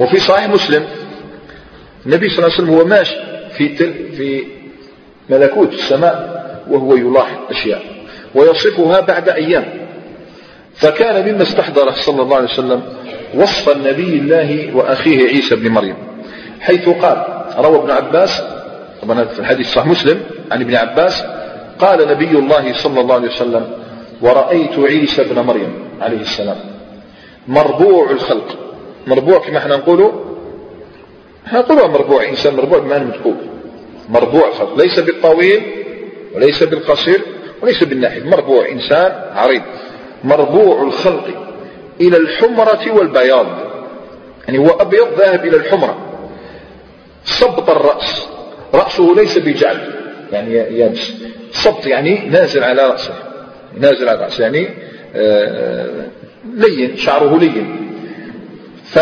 وفي صحيح مسلم النبي صلى الله عليه وسلم هو ماشي في في ملكوت السماء وهو يلاحظ أشياء ويصفها بعد أيام. فكان مما استحضره صلى الله عليه وسلم وصف النبي الله وأخيه عيسى بن مريم. حيث قال روى ابن عباس طبعا في الحديث صحيح مسلم عن ابن عباس قال نبي الله صلى الله عليه وسلم ورأيت عيسى بن مريم عليه السلام. مربوع الخلق. مربوع كما إحنا نقوله إحنا نقولها مربوع. إنسان مربوع بمعنى مدقوق. مربوع الخلق. ليس بالطويل وليس بالقصير وليس بالناحية. مربوع إنسان عريض. مربوع الخلق إلى الحمرة والبياض. يعني هو أبيض ذاهب إلى الحمرة. صبط الرأس. رأسه ليس بجعل يعني يابس. صبط يعني نازل على رأسه. نازل على رأسه يعني لين شعره لين. ف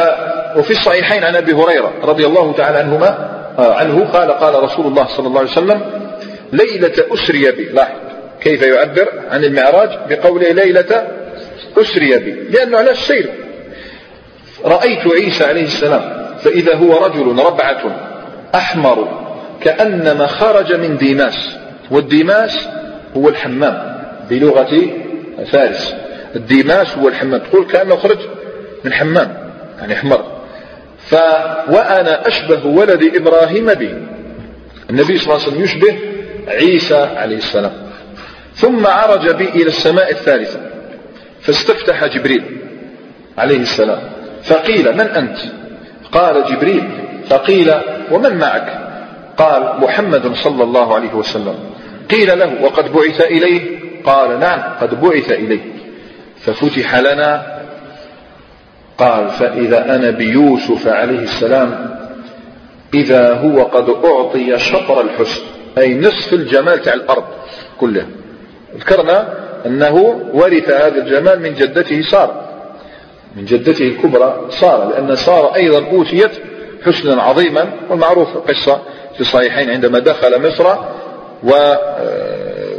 وفي الصحيحين عن أبي هريرة رضي الله تعالى عنهما آه، عنه قال قال رسول الله صلى الله عليه وسلم ليلة أسري بي. لاحظ كيف يعبر عن المعراج بقوله ليلة أسري بي. لأنه على السير. رأيت عيسى عليه السلام فإذا هو رجل ربعة أحمر كأنما خرج من ديماس. والديماس هو الحمام. بلغة فارس. الديماس هو الحمام تقول كأنه خرج من حمام يعني أحمر ف وأنا أشبه ولد إبراهيم به النبي صلى الله عليه وسلم يشبه عيسى عليه السلام. ثم عرج بي إلى السماء الثالثة. فاستفتح جبريل عليه السلام. فقيل من أنت؟ قال جبريل. فقيل ومن معك؟ قال محمد صلى الله عليه وسلم. قيل له وقد بعث إليه؟ قال نعم قد بعث إليه ففتح لنا قال فإذا أنا بيوسف عليه السلام إذا هو قد أعطي شطر الحسن أي نصف الجمال تاع الأرض كلها ذكرنا أنه ورث هذا الجمال من جدته سارة. من جدته الكبرى سارة لأن سارة أيضا أوتيت حسنا عظيما والمعروف قصة في الصحيحين عندما دخل مصر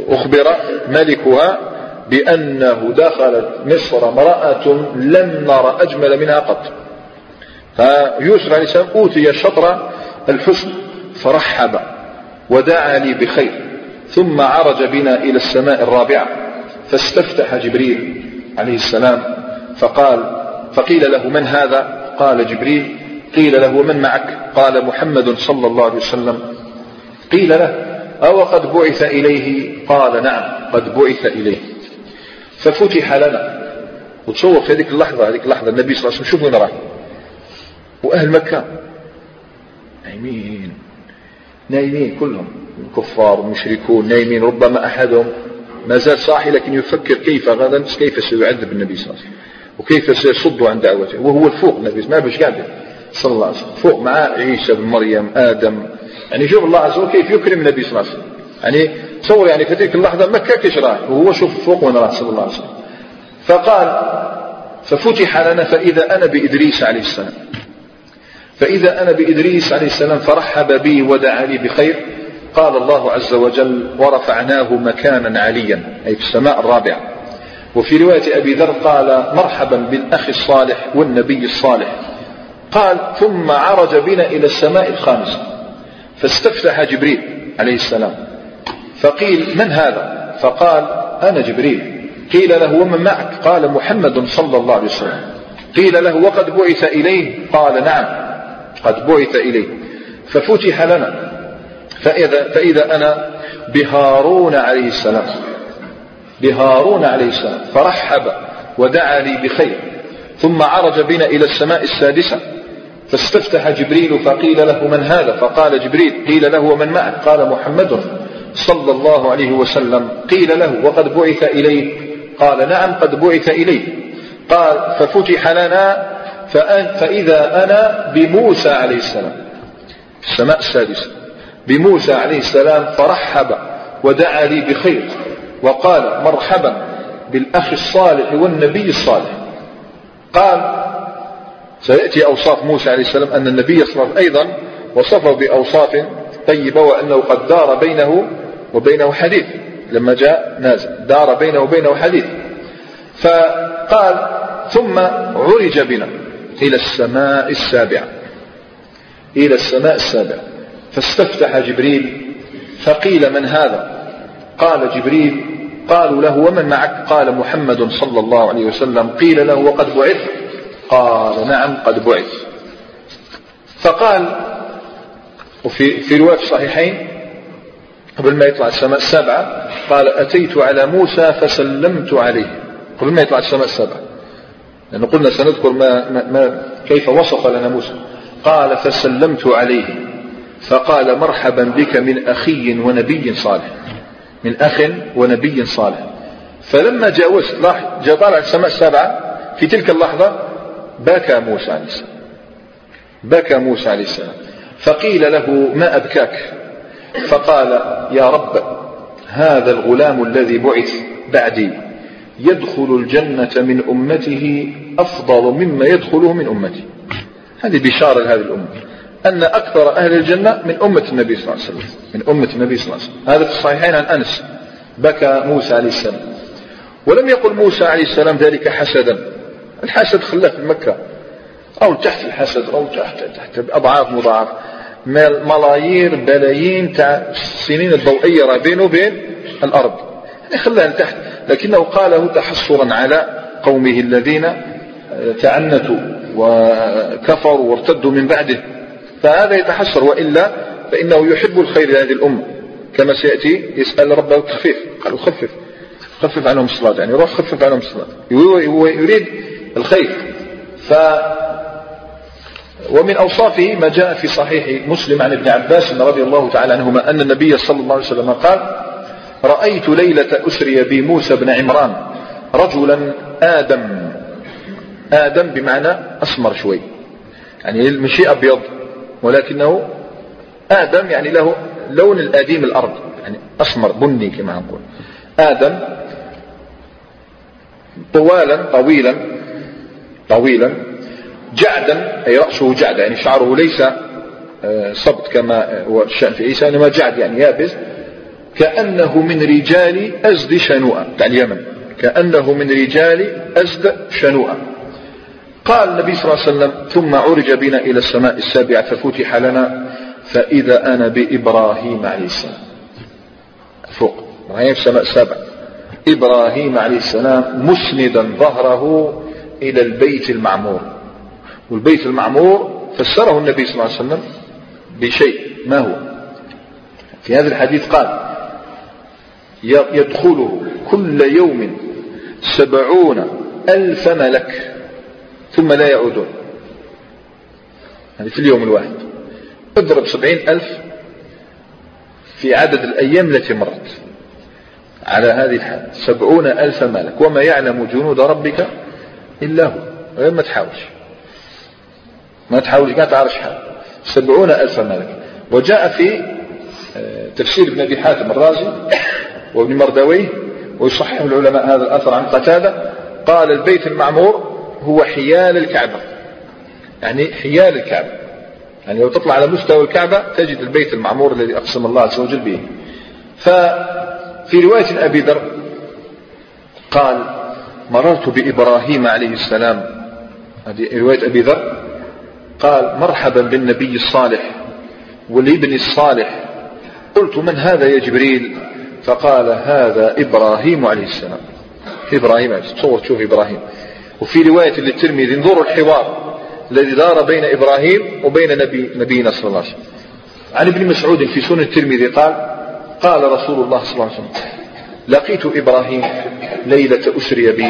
وأخبر ملكها بأنه دخلت مصر امرأة لم نر أجمل منها قط. فيوسف عليه السلام أوتي شطر الحسن فرحب ودعا لي بخير ثم عرج بنا إلى السماء الرابعة فاستفتح جبريل عليه السلام فقال فقيل له من هذا؟ قال جبريل قيل له ومن معك؟ قال محمد صلى الله عليه وسلم قيل له أو قد بعث إليه قال نعم قد بعث إليه. ففتح لنا. وتصور في هذيك اللحظة هذيك اللحظة النبي صلى الله عليه وسلم شوف وين راه وأهل مكة. نايمين. نايمين كلهم. الكفار والمشركون نايمين. ربما أحدهم ما زال صاحي لكن يفكر كيف غدا كيف سيعذب النبي صلى الله عليه وسلم. وكيف سيصد عن دعوته. وهو الفوق النبي ما باش قاعد صلى الله عليه وسلم. فوق مع عيسى بن مريم آدم. يعني شوف الله عز وجل كيف يكرم النبي صلى الله عليه وسلم. يعني تصور يعني في تلك اللحظة مكة كيش راه وهو شوف فوق وين راه صلى الله عليه وسلم. فقال ففتح لنا فإذا أنا بإدريس عليه السلام. فإذا أنا بإدريس عليه السلام فرحب بي ودعا لي بخير. قال الله عز وجل ورفعناه مكانا عليا أي في السماء الرابعة. وفي رواية أبي ذر قال مرحبا بالأخ الصالح والنبي الصالح. قال ثم عرج بنا إلى السماء الخامسة. فاستفتح جبريل عليه السلام. فقيل من هذا؟ فقال أنا جبريل. قيل له ومن معك؟ قال محمد صلى الله عليه وسلم. قيل له وقد بعث إليه؟ قال نعم. قد بعث إليه. ففتح لنا. فإذا, فإذا أنا بهارون عليه السلام. بهارون عليه السلام. فرحب ودعا لي بخير. ثم عرج بنا إلى السماء السادسة. فاستفتح جبريل فقيل له من هذا؟ فقال جبريل قيل له ومن معك؟ قال محمد. صلى الله عليه وسلم. قيل له وقد بعث إليه قال نعم قد بعث إليه قال ففتح لنا فإذا أنا بموسى عليه السلام. في السماء السادسة. بموسى عليه السلام فرحب ودعا لي بخير وقال مرحبا بالأخ الصالح والنبي الصالح. قال سيأتي أوصاف موسى عليه السلام أن النبي صلى الله عليه وسلم أيضا وصفه بأوصاف طيبة وأنه قد دار بينه وبينه حديث. لما جاء نازل دار بينه وبينه حديث. فقال ثم عرج بنا إلى السماء السابعة إلى السماء السابعة فاستفتح جبريل فقيل من هذا؟ قال جبريل قالوا له ومن معك؟ قال محمد صلى الله عليه وسلم قيل له وقد بعث. قال نعم قد بعث. فقال وفي في رواية الصحيحين قبل ما يطلع السماء السابعة قال أتيت على موسى فسلمت عليه. قبل ما يطلع السماء السابعة لأنه قلنا سنذكر ما, ما, ما كيف وصف لنا موسى. قال فسلمت عليه. فقال مرحبا بك من أخي ونبي صالح. من أخ ونبي صالح. فلما جاوزت جاء طالع السماء السابعة في تلك اللحظة بكى موسى عليه السلام. بكى موسى عليه السلام. فقيل له ما أبكاك؟ فقال يا رب هذا الغلام الذي بعث بعدي يدخل الجنة من أمته أفضل مما يدخله من أمتي. هذه بشارة لهذه الأمة أن أكثر أهل الجنة من أمة النبي صلى الله عليه وسلم من أمة النبي صلى الله عليه وسلم. هذا في الصحيحين عن أنس بكى موسى عليه السلام. ولم يقل موسى عليه السلام ذلك حسدا. الحسد خلاه في مكة أو تحت الحسد أو تحت تحت أضعاف مضاعفة. ملايير بلايين تاع السنين الضوئية بينه وبين الأرض. يعني خلاه لتحت. لكنه قاله تحصرا على قومه الذين تعنتوا وكفروا وارتدوا من بعده. فهذا يتحسر وإلا فإنه يحب الخير لهذه الأمة. كما سيأتي يسأل ربه التخفيف قالوا خفف. خفف عنهم الصلاة. يعني روح خفف عنهم الصلاة. هو يريد الخير. ف ومن أوصافه ما جاء في صحيح مسلم عن ابن عباس رضي الله تعالى عنهما أن النبي صلى الله عليه وسلم قال رأيت ليلة أسري بي موسى بن عمران رجلا آدم. آدم بمعنى أسمر شوي. يعني مشي أبيض ولكنه آدم يعني له لون الأديم الأرض يعني أسمر بني كما نقول. آدم طوالا طويلا طويلا جعدا أي رأسه جعد يعني شعره ليس آه، صبت كما هو الشأن في عيسى إنما جعد يعني يابس. كأنه من رجال أزد شنوءة تاع اليمن. كأنه من رجال أزد شنوءة. قال النبي صلى الله عليه وسلم ثم عرج بنا إلى السماء السابعة ففتح لنا فإذا أنا بإبراهيم عليه السلام. فوق إبراهيم السماء السابعة. إبراهيم عليه السلام مسندا ظهره إلى البيت المعمور. والبيت المعمور فسره النبي صلى الله عليه وسلم بشيء ما هو؟ في هذا الحديث قال يدخله كل يوم سبعون ألف ملك ثم لا يعودون. يعني في اليوم الواحد. اضرب سبعين ألف في عدد الأيام التي مرت. على هذه الحال سبعون ألف ملك. وما يعلم جنود ربك إلا هو غير ما تحاولش ما تحاولش ما تعرفش حال سبعون ألف ملك. وجاء في آه، تفسير ابن أبي حاتم الرازي وابن مردويه ويصحح العلماء هذا الأثر عن قتادة. قال البيت المعمور هو حيال الكعبة. يعني حيال الكعبة. يعني لو تطلع على مستوى الكعبة تجد البيت المعمور الذي أقسم الله عز وجل به. ففي رواية أبي ذر قال مررت بإبراهيم عليه السلام. هذه رواية أبي ذر. قال مرحبا بالنبي الصالح والابن الصالح. قلت من هذا يا جبريل؟ فقال هذا إبراهيم عليه السلام. إبراهيم عليه تصور تشوف إبراهيم. وفي رواية للترمذي انظروا الحوار الذي دار بين إبراهيم وبين نبي نبينا صلى الله عليه وسلم. عن ابن مسعود في سنن الترمذي قال قال رسول الله صلى الله عليه وسلم لقيت إبراهيم ليلة أسري بي.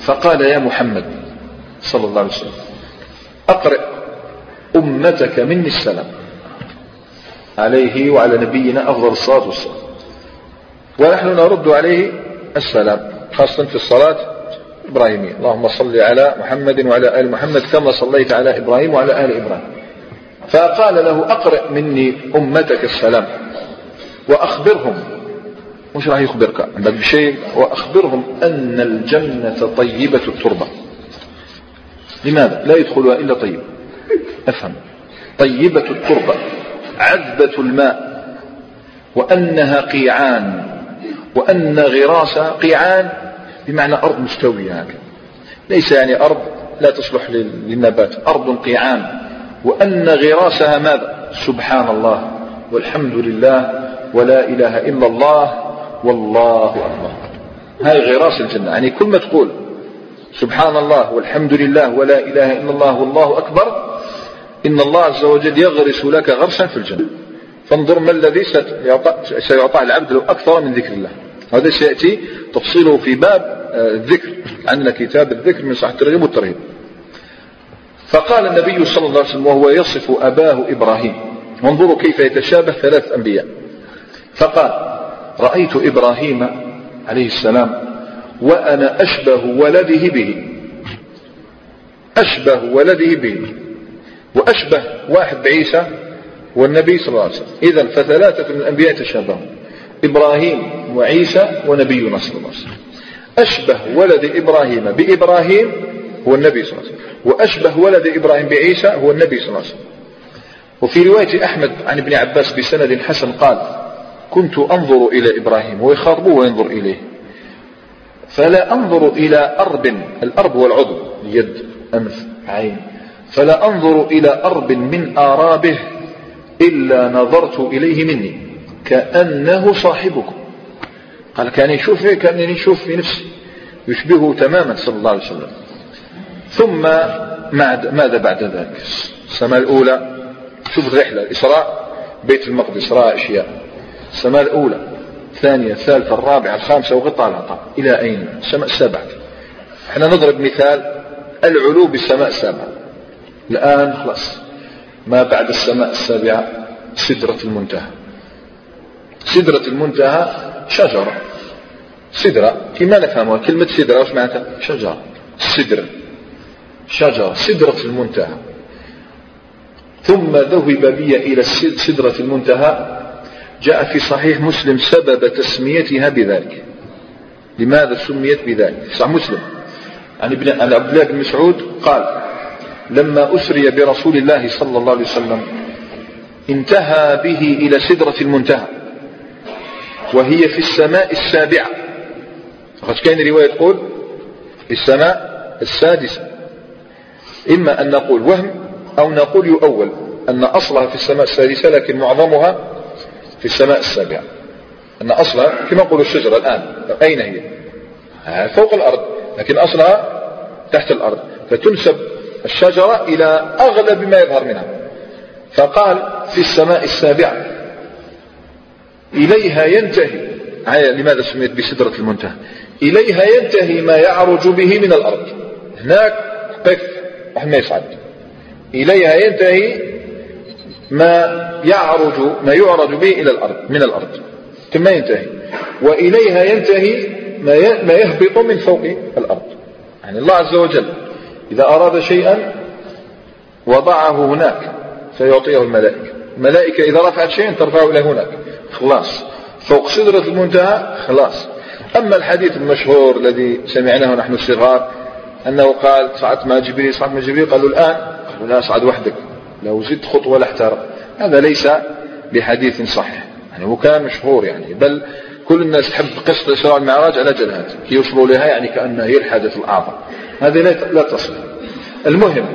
فقال يا محمد صلى الله عليه وسلم أقرئ أمتك مني السلام. عليه وعلى نبينا أفضل الصلاة والسلام. ونحن نرد عليه السلام خاصة في الصلاة إبراهيمية اللهم صل على محمد وعلى آل محمد كما صليت على إبراهيم وعلى آل إبراهيم. فقال له أقرأ مني أمتك السلام وأخبرهم. مش راح يخبرك عندك بشيء. وأخبرهم أن الجنة طيبة التربة. لماذا؟ لا يدخلها إلا طيب. أفهم. طيبة التربة عذبة الماء وأنها قيعان وأن غراس قيعان بمعنى أرض مستوية هكذا. ليس يعني أرض لا تصلح للنبات أرض قيعان. وأن غراسها ماذا؟ سبحان الله والحمد لله ولا إله إلا الله والله أكبر. هاي غراس الجنة. يعني كل ما تقول سبحان الله والحمد لله ولا إله إلا الله والله أكبر إن الله عز وجل يغرس لك غرسا في الجنة. فانظر ما الذي سيعطى العبد له أكثر من ذكر الله. هذا سيأتي تفصيله في باب آه، الذكر عندنا كتاب الذكر من صحة الترغيب والترهيب. فقال النبي صلى الله عليه وسلم وهو يصف أباه إبراهيم. وانظروا كيف يتشابه ثلاث أنبياء. فقال رأيت إبراهيم عليه السلام وأنا أشبه ولده به. أشبه ولده به. وأشبه واحد بعيسى والنبي صلى الله عليه وسلم. إذا فثلاثة من الأنبياء تشابهون إبراهيم وعيسى ونبينا صلى الله عليه وسلم. أشبه ولد إبراهيم بإبراهيم هو النبي صلى الله عليه وسلم. وأشبه ولد إبراهيم بعيسى هو النبي صلى الله عليه وسلم. وفي رواية أحمد عن ابن عباس بسند حسن قال كنت أنظر إلى إبراهيم. ويخاطبه وينظر إليه. فلا أنظر إلى أرب الأرب هو العضو يد أنف عين. فلا أنظر إلى أرب من آرابه إلا نظرت إليه مني كأنه صاحبكم. قال كان يشوف كأنني يشوف في نفسي يشبهه تماما صلى الله عليه وسلم. ثم ماذا بعد ذلك؟ السماء الأولى شوف الرحلة الإسراء بيت المقدس إسراء أشياء. السماء الأولى الثانية الثالثة الرابعة الخامسة وغطاء العطاء. إلى أين؟ السماء السابعة. إحنا نضرب مثال العلو بالسماء السابعة. الآن خلاص. ما بعد السماء السابعة سدرة المنتهى. سدرة المنتهى شجرة. سدرة كما نفهمها كلمة سدرة وش معناتها؟ شجرة. سدرة شجرة سدرة المنتهى. ثم ذهب بي إلى سدرة المنتهى. جاء في صحيح مسلم سبب تسميتها بذلك. لماذا سميت بذلك؟ صحيح مسلم. عن ابن عن عبد الله بن مسعود قال لما أسري برسول الله صلى الله عليه وسلم انتهى به إلى سدرة المنتهى وهي في السماء السابعة. وقد كان رواية تقول السماء السادسة. إما أن نقول وهم أو نقول يؤول أن أصلها في السماء السادسة لكن معظمها في السماء السابعة. أن أصلها كما نقول الشجرة الآن أين هي؟ فوق الأرض لكن أصلها تحت الأرض. فتنسب الشجرة إلى أغلب ما يظهر منها. فقال في السماء السابعة إليها ينتهي. لماذا سميت بسدرة المنتهى؟ إليها ينتهي ما يعرج به من الأرض. هناك قف ما يصعد. إليها ينتهي ما يعرج ما يعرج به إلى الأرض من الأرض. ثم ينتهي. وإليها ينتهي ما يهبط من فوق الأرض. يعني الله عز وجل إذا أراد شيئا وضعه هناك فيعطيه الملائكة. الملائكة إذا رفعت شيئا ترفعه إلى هناك. خلاص. فوق سدرة المنتهى خلاص. أما الحديث المشهور الذي سمعناه نحن صغار أنه قال صعدت مع جبريل صعدت مع جبريل قالوا الآن قالوا لا صعد وحدك. لو زدت خطوة لاحترق هذا ليس بحديث صحيح. يعني هو كان مشهور يعني. بل كل الناس تحب قصة الإسراء والمعراج على أجل هذا كي يوصلوا لها يعني كأنها هي الحدث الأعظم. هذه لا تصل. المهم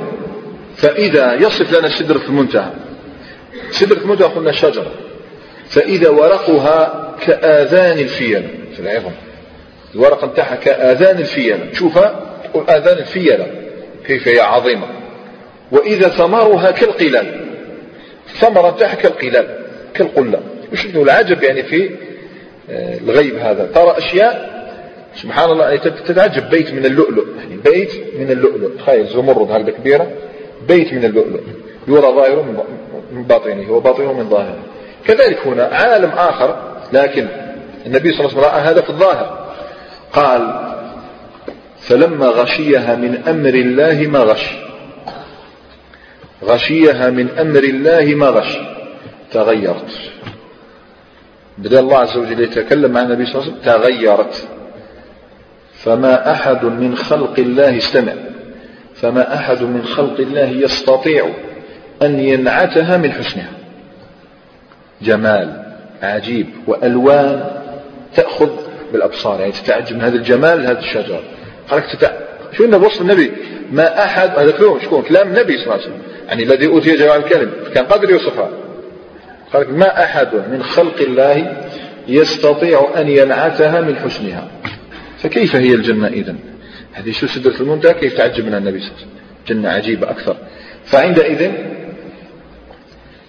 فإذا يصف لنا سدرة المنتهى سدرة المنتهى قلنا شجرة. فإذا ورقها كآذان الفيل في العظم الورقة نتاعها كآذان الفيل. تشوفها تقول آذان الفيلة كيف هي عظيمة. وإذا ثمرها كالقلال. الثمرة نتاعها كالقلال كالقلة. وش العجب يعني في آه، الغيب هذا؟ ترى أشياء سبحان الله تتعجب. بيت من اللؤلؤ. يعني بيت من اللؤلؤ. تخيل زمرد هكذا كبيرة بيت من اللؤلؤ. يرى ظاهره من باطنه. وباطنه من ظاهره. كذلك هنا عالم آخر. لكن النبي صلى الله عليه وسلم رأى هذا في الظاهر. قال فلما غشيها من أمر الله ما غش. غشيها من أمر الله ما غش. تغيرت. بدأ الله عز وجل يتكلم مع النبي صلى الله عليه وسلم تغيرت. فما أحد من خلق الله استمع. فما أحد من خلق الله يستطيع أن ينعتها من حسنها. جمال عجيب وألوان تأخذ بالأبصار. يعني تتعجب من هذا الجمال هذا الشجر. قالك تتع... شو إنه بوصف النبي؟ ما أحد هذا كلام شكون؟ كلام النبي صلى الله عليه وسلم. يعني الذي أوتي جمال الكلم. كان قادر يوصفها. قالك ما أحد من خلق الله يستطيع أن ينعتها من حسنها. فكيف هي الجنة إذن؟ هذه شو سدرة المنتهى كيف تعجب منها النبي صلى الله عليه وسلم؟ جنة عجيبة أكثر. فعندئذ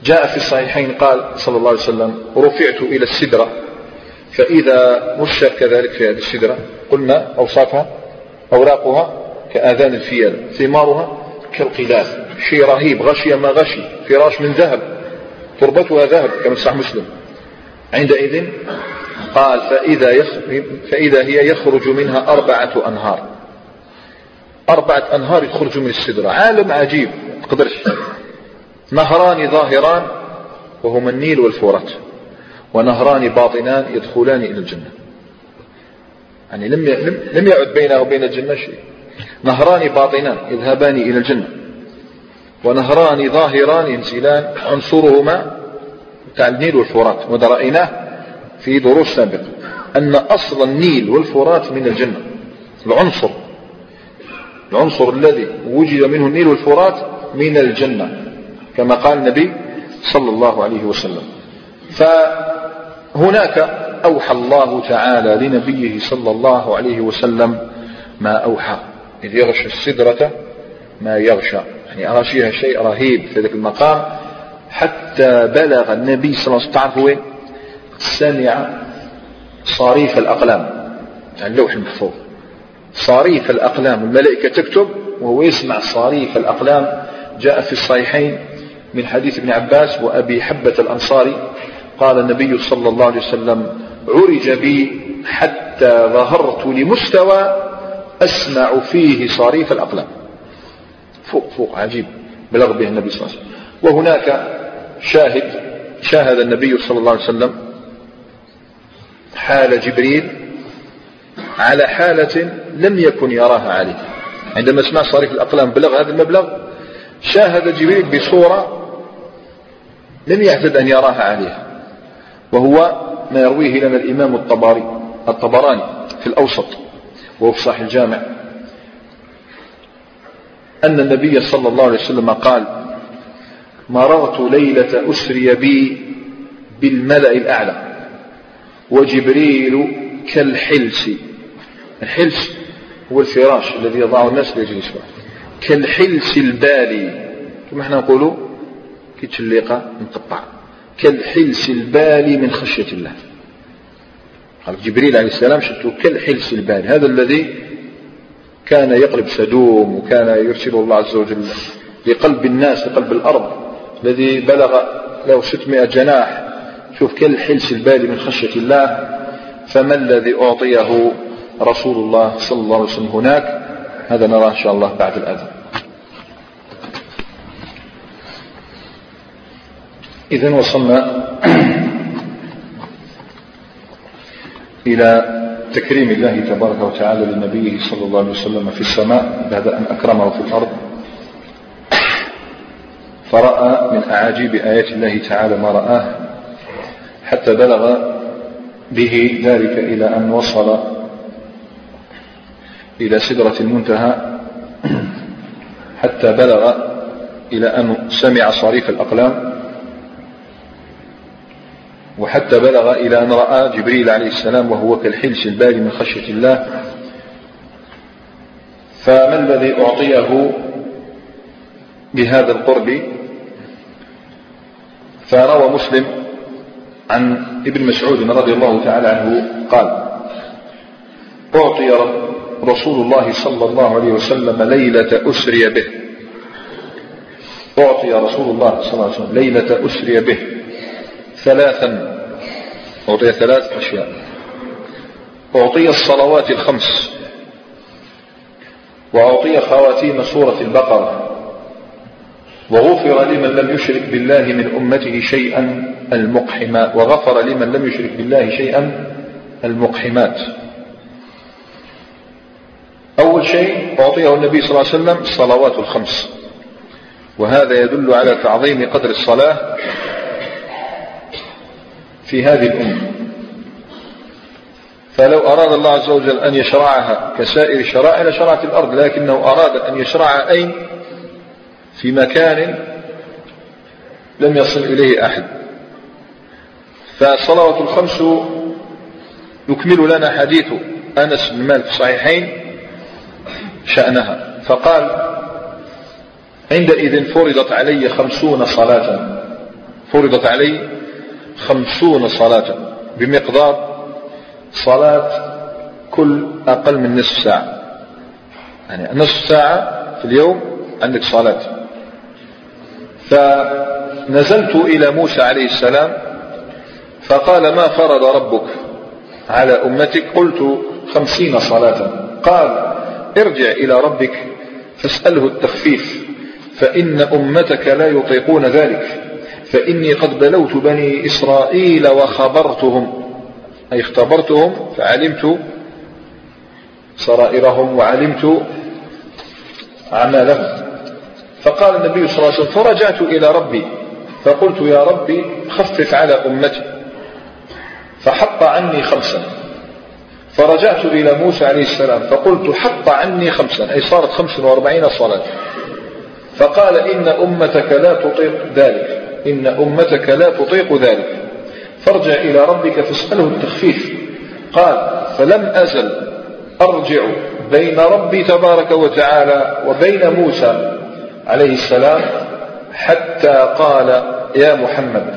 جاء في الصحيحين قال صلى الله عليه وسلم رفعت إلى السدرة. فإذا مشر كذلك في هذه السدرة قلنا أوصافها أوراقها كآذان الفيل ثمارها كالقلال شيء رهيب غشي ما غشي فراش من ذهب تربتها ذهب كما صح مسلم. عندئذ قال فإذا, فإذا هي يخرج منها أربعة أنهار. أربعة أنهار يخرجوا من السدرة. عالم عجيب. تقدرش نهران ظاهران وهما النيل والفرات ونهران باطنان يدخلان إلى الجنة. يعني لم لم يعد بينه وبين الجنة شيء. نهران باطنان يذهبان إلى الجنة. ونهران ظاهران ينزلان. عنصرهما بتاع النيل والفرات وده رأيناه في دروس سابقة أن أصل النيل والفرات من الجنة العنصر العنصر الذي وجد منه النيل والفرات من الجنة كما قال النبي صلى الله عليه وسلم. فهناك أوحى الله تعالى لنبيه صلى الله عليه وسلم ما أوحى إذ يغشى السدرة ما يغشى. يعني أغشيها شيء رهيب في ذلك المقام حتى بلغ النبي صلى الله عليه وسلم تعرف وين سمع صريف الأقلام يعني اللوح المحفوظ صريف الأقلام الملائكة تكتب وهو يسمع صريف الأقلام. جاء في الصحيحين من حديث ابن عباس وأبي حبة الأنصاري قال النبي صلى الله عليه وسلم عرج بي حتى ظهرت لمستوى أسمع فيه صريف الأقلام. فوق فوق عجيب. بلغ به النبي صلى الله عليه وسلم. وهناك شاهد شاهد النبي صلى الله عليه وسلم حال جبريل على حالة لم يكن يراها عليه. عندما سمع صريف الأقلام بلغ هذا المبلغ شاهد جبريل بصورة لم يعتد أن يراها عليها وهو ما يرويه لنا الإمام الطبري الطبراني في الأوسط وهو في صحيح الجامع. أن النبي صلى الله عليه وسلم قال مررت ليلة أسري بي بالملأ الأعلى. وجبريل كالحلس. الحلس هو الفراش الذي يضعه الناس ليجلسوا كالحلس البالي. كما إحنا نقولوا كيتشليقة مقطع كالحلس البالي من خشية الله. قال جبريل عليه السلام شفتوا كالحلس الباري هذا الذي كان يقلب سدوم وكان يرسله الله عز وجل لقلب الناس لقلب الأرض الذي بلغ له 600 جناح. شوف كالحلس البالي من خشية الله فما الذي أعطيه رسول الله صلى الله عليه وسلم هناك؟ هذا نراه إن شاء الله بعد الأذان. إذا وصلنا إلى تكريم الله تبارك وتعالى لنبيه صلى الله عليه وسلم في السماء بعد أن أكرمه في الأرض. فرأى من أعاجيب آيات الله تعالى ما رآه حتى بلغ به ذلك إلى أن وصل إلى سدرة المنتهى حتى بلغ إلى أن سمع صريف الأقلام وحتى بلغ إلى أن رأى جبريل عليه السلام وهو كالحلس البالي من خشية الله. فما الذي أعطيه بهذا القرب؟ فروى مسلم عن ابن مسعود رضي الله تعالى عنه قال أعطي رسول الله صلى الله عليه وسلم ليلة أسري به. أعطي رسول الله صلى الله عليه وسلم ليلة أسري به. ثلاثا. أعطي ثلاث أشياء. أعطي الصلوات الخمس. وأعطي خواتيم سورة البقرة. وغفر لمن لم يشرك بالله من أمته شيئا. المقحمات. وغفر لمن لم يشرك بالله شيئا المقحمات. أول شيء أعطيه النبي صلى الله عليه وسلم الصلوات الخمس. وهذا يدل على تعظيم قدر الصلاة في هذه الأمة. فلو أراد الله عز وجل أن يشرعها كسائر الشرائع لشرعت الأرض لكنه أراد أن يشرعها أين في مكان لم يصل إليه أحد. فالصلوات الخمس يكمل لنا حديث أنس بن مالك في الصحيحين شأنها. فقال عندئذ فرضت علي خمسون صلاة. فرضت علي خمسون صلاة بمقدار صلاة كل أقل من نصف ساعة. يعني نصف ساعة في اليوم عندك صلاة. فنزلت إلى موسى عليه السلام فقال ما فرض ربك على أمتك؟ قلت خمسين صلاة. قال ارجع إلى ربك فاسأله التخفيف فإن أمتك لا يطيقون ذلك فإني قد بلوت بني إسرائيل وخبرتهم. أي اختبرتهم فعلمت سرائرهم وعلمت أعمالهم. فقال النبي صلى الله عليه وسلم فرجعت إلى ربي فقلت يا ربي خفف على أمتي. فحط عني خمسا. فرجعت إلى موسى عليه السلام فقلت حط عني خمسا. أي صارت خمس وأربعين صلاة. فقال إن أمتك لا تطيق ذلك. إن أمتك لا تطيق ذلك. فارجع إلى ربك فاسأله التخفيف. قال فلم أزل أرجع بين ربي تبارك وتعالى وبين موسى عليه السلام حتى قال يا محمد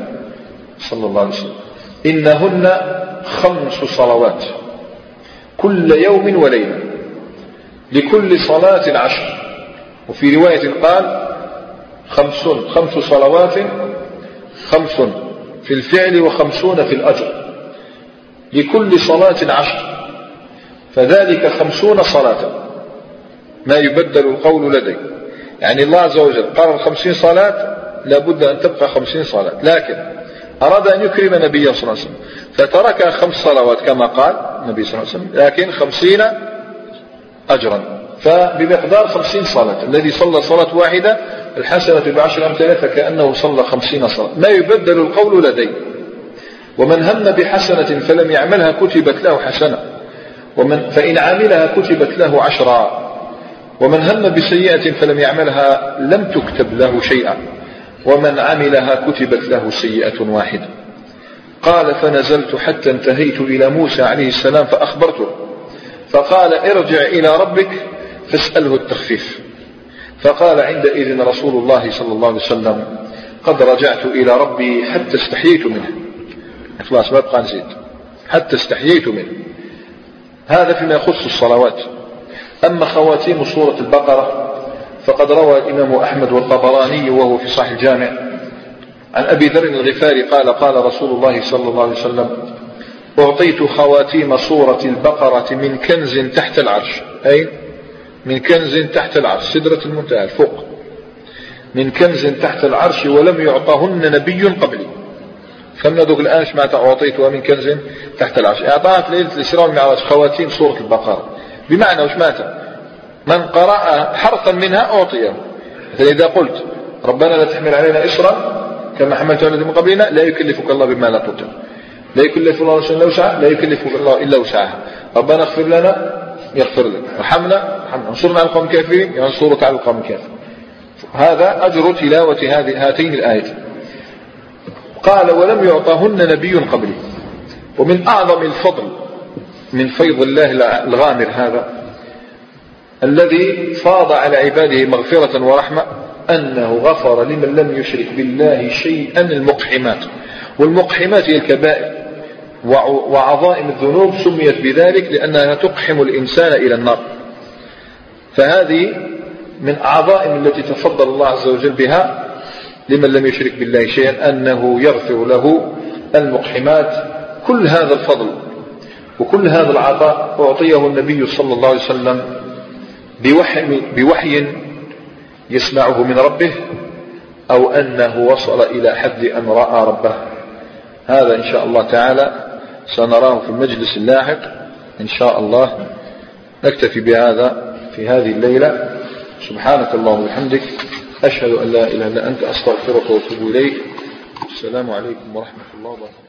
صلى الله عليه وسلم. إنهن خمس صلوات كل يوم وليلة لكل صلاة عشر. وفي رواية قال خمس خمس صلوات خمس في الفعل وخمسون في الأجر لكل صلاة عشر. فذلك خمسون صلاة. ما يبدل القول لدي. يعني الله عز وجل قرر خمسين صلاة لابد أن تبقى خمسين صلاة. لكن أراد أن يكرم نبيه صلى الله عليه وسلم فترك خمس صلوات كما قال النبي صلى الله عليه وسلم لكن خمسين أجرا. فبمقدار خمسين صلاة الذي صلى صلاة واحدة الحسنة بعشر أمثالها فكأنه صلى خمسين صلاة. ما يبدل القول لدي ومن هم بحسنة فلم يعملها كتبت له حسنة. ومن فإن عملها كتبت له عشرا. ومن هم بسيئة فلم يعملها لم تكتب له شيئا. ومن عملها كتبت له سيئة واحدة. قال فنزلت حتى انتهيت إلى موسى عليه السلام فأخبرته. فقال ارجع إلى ربك فاسأله التخفيف. فقال عندئذ رسول الله صلى الله عليه وسلم قد رجعت إلى ربي حتى استحييت منه. خلاص ما بقى نزيد حتى استحييت منه. هذا فيما يخص الصلوات. أما خواتيم سورة البقرة فقد روى الإمام أحمد والطبراني وهو في صحيح الجامع. عن أبي ذر الغفاري قال قال رسول الله صلى الله عليه وسلم أعطيت خواتيم سورة البقرة من كنز تحت العرش. أي من كنز تحت العرش سدرة المنتهى الفوق. من كنز تحت العرش ولم يعطهن نبي قبلي. فمن دوك الآن معناتها أعطيتها من كنز تحت العرش؟ أعطاها ليلة الإسراء والمعراج خواتيم سورة البقرة. بمعنى وش معناتها؟ من قرأ حرفا منها أعطيه. مثلا إذا قلت ربنا لا تحمل علينا إسرا كما حملت على من قبلنا لا يكلفك الله بما لا تطيق لا يكلف الله نفسا إلا وسعها لا يكلفك الله إلا وسعها. ربنا اغفر لنا يغفر لك. ارحمنا انصرنا على القوم الكافرين ينصرك على القوم الكافرين. هذا أجر تلاوة هذه هاتين الايتين قال ولم يعطهن نبي قبلي ومن أعظم الفضل من فيض الله الغامر هذا الذي فاض على عباده مغفرة ورحمة أنه غفر لمن لم يشرك بالله شيئا المقحمات. والمقحمات هي الكبائر وعظائم الذنوب سميت بذلك لأنها تقحم الإنسان إلى النار. فهذه من أعظائم التي تفضل الله عز وجل بها لمن لم يشرك بالله شيئا أنه يغفر له المقحمات. كل هذا الفضل وكل هذا العطاء أعطيه النبي صلى الله عليه وسلم بوحي, بوحي يسمعه من ربه أو أنه وصل إلى حد أن رأى ربه. هذا إن شاء الله تعالى سنراه في المجلس اللاحق. إن شاء الله نكتفي بهذا في هذه الليلة. سبحانك اللهم وبحمدك. أشهد أن لا إله إلا أنت. أستغفرك وأتوب إليك. السلام عليكم ورحمة الله وبركاته.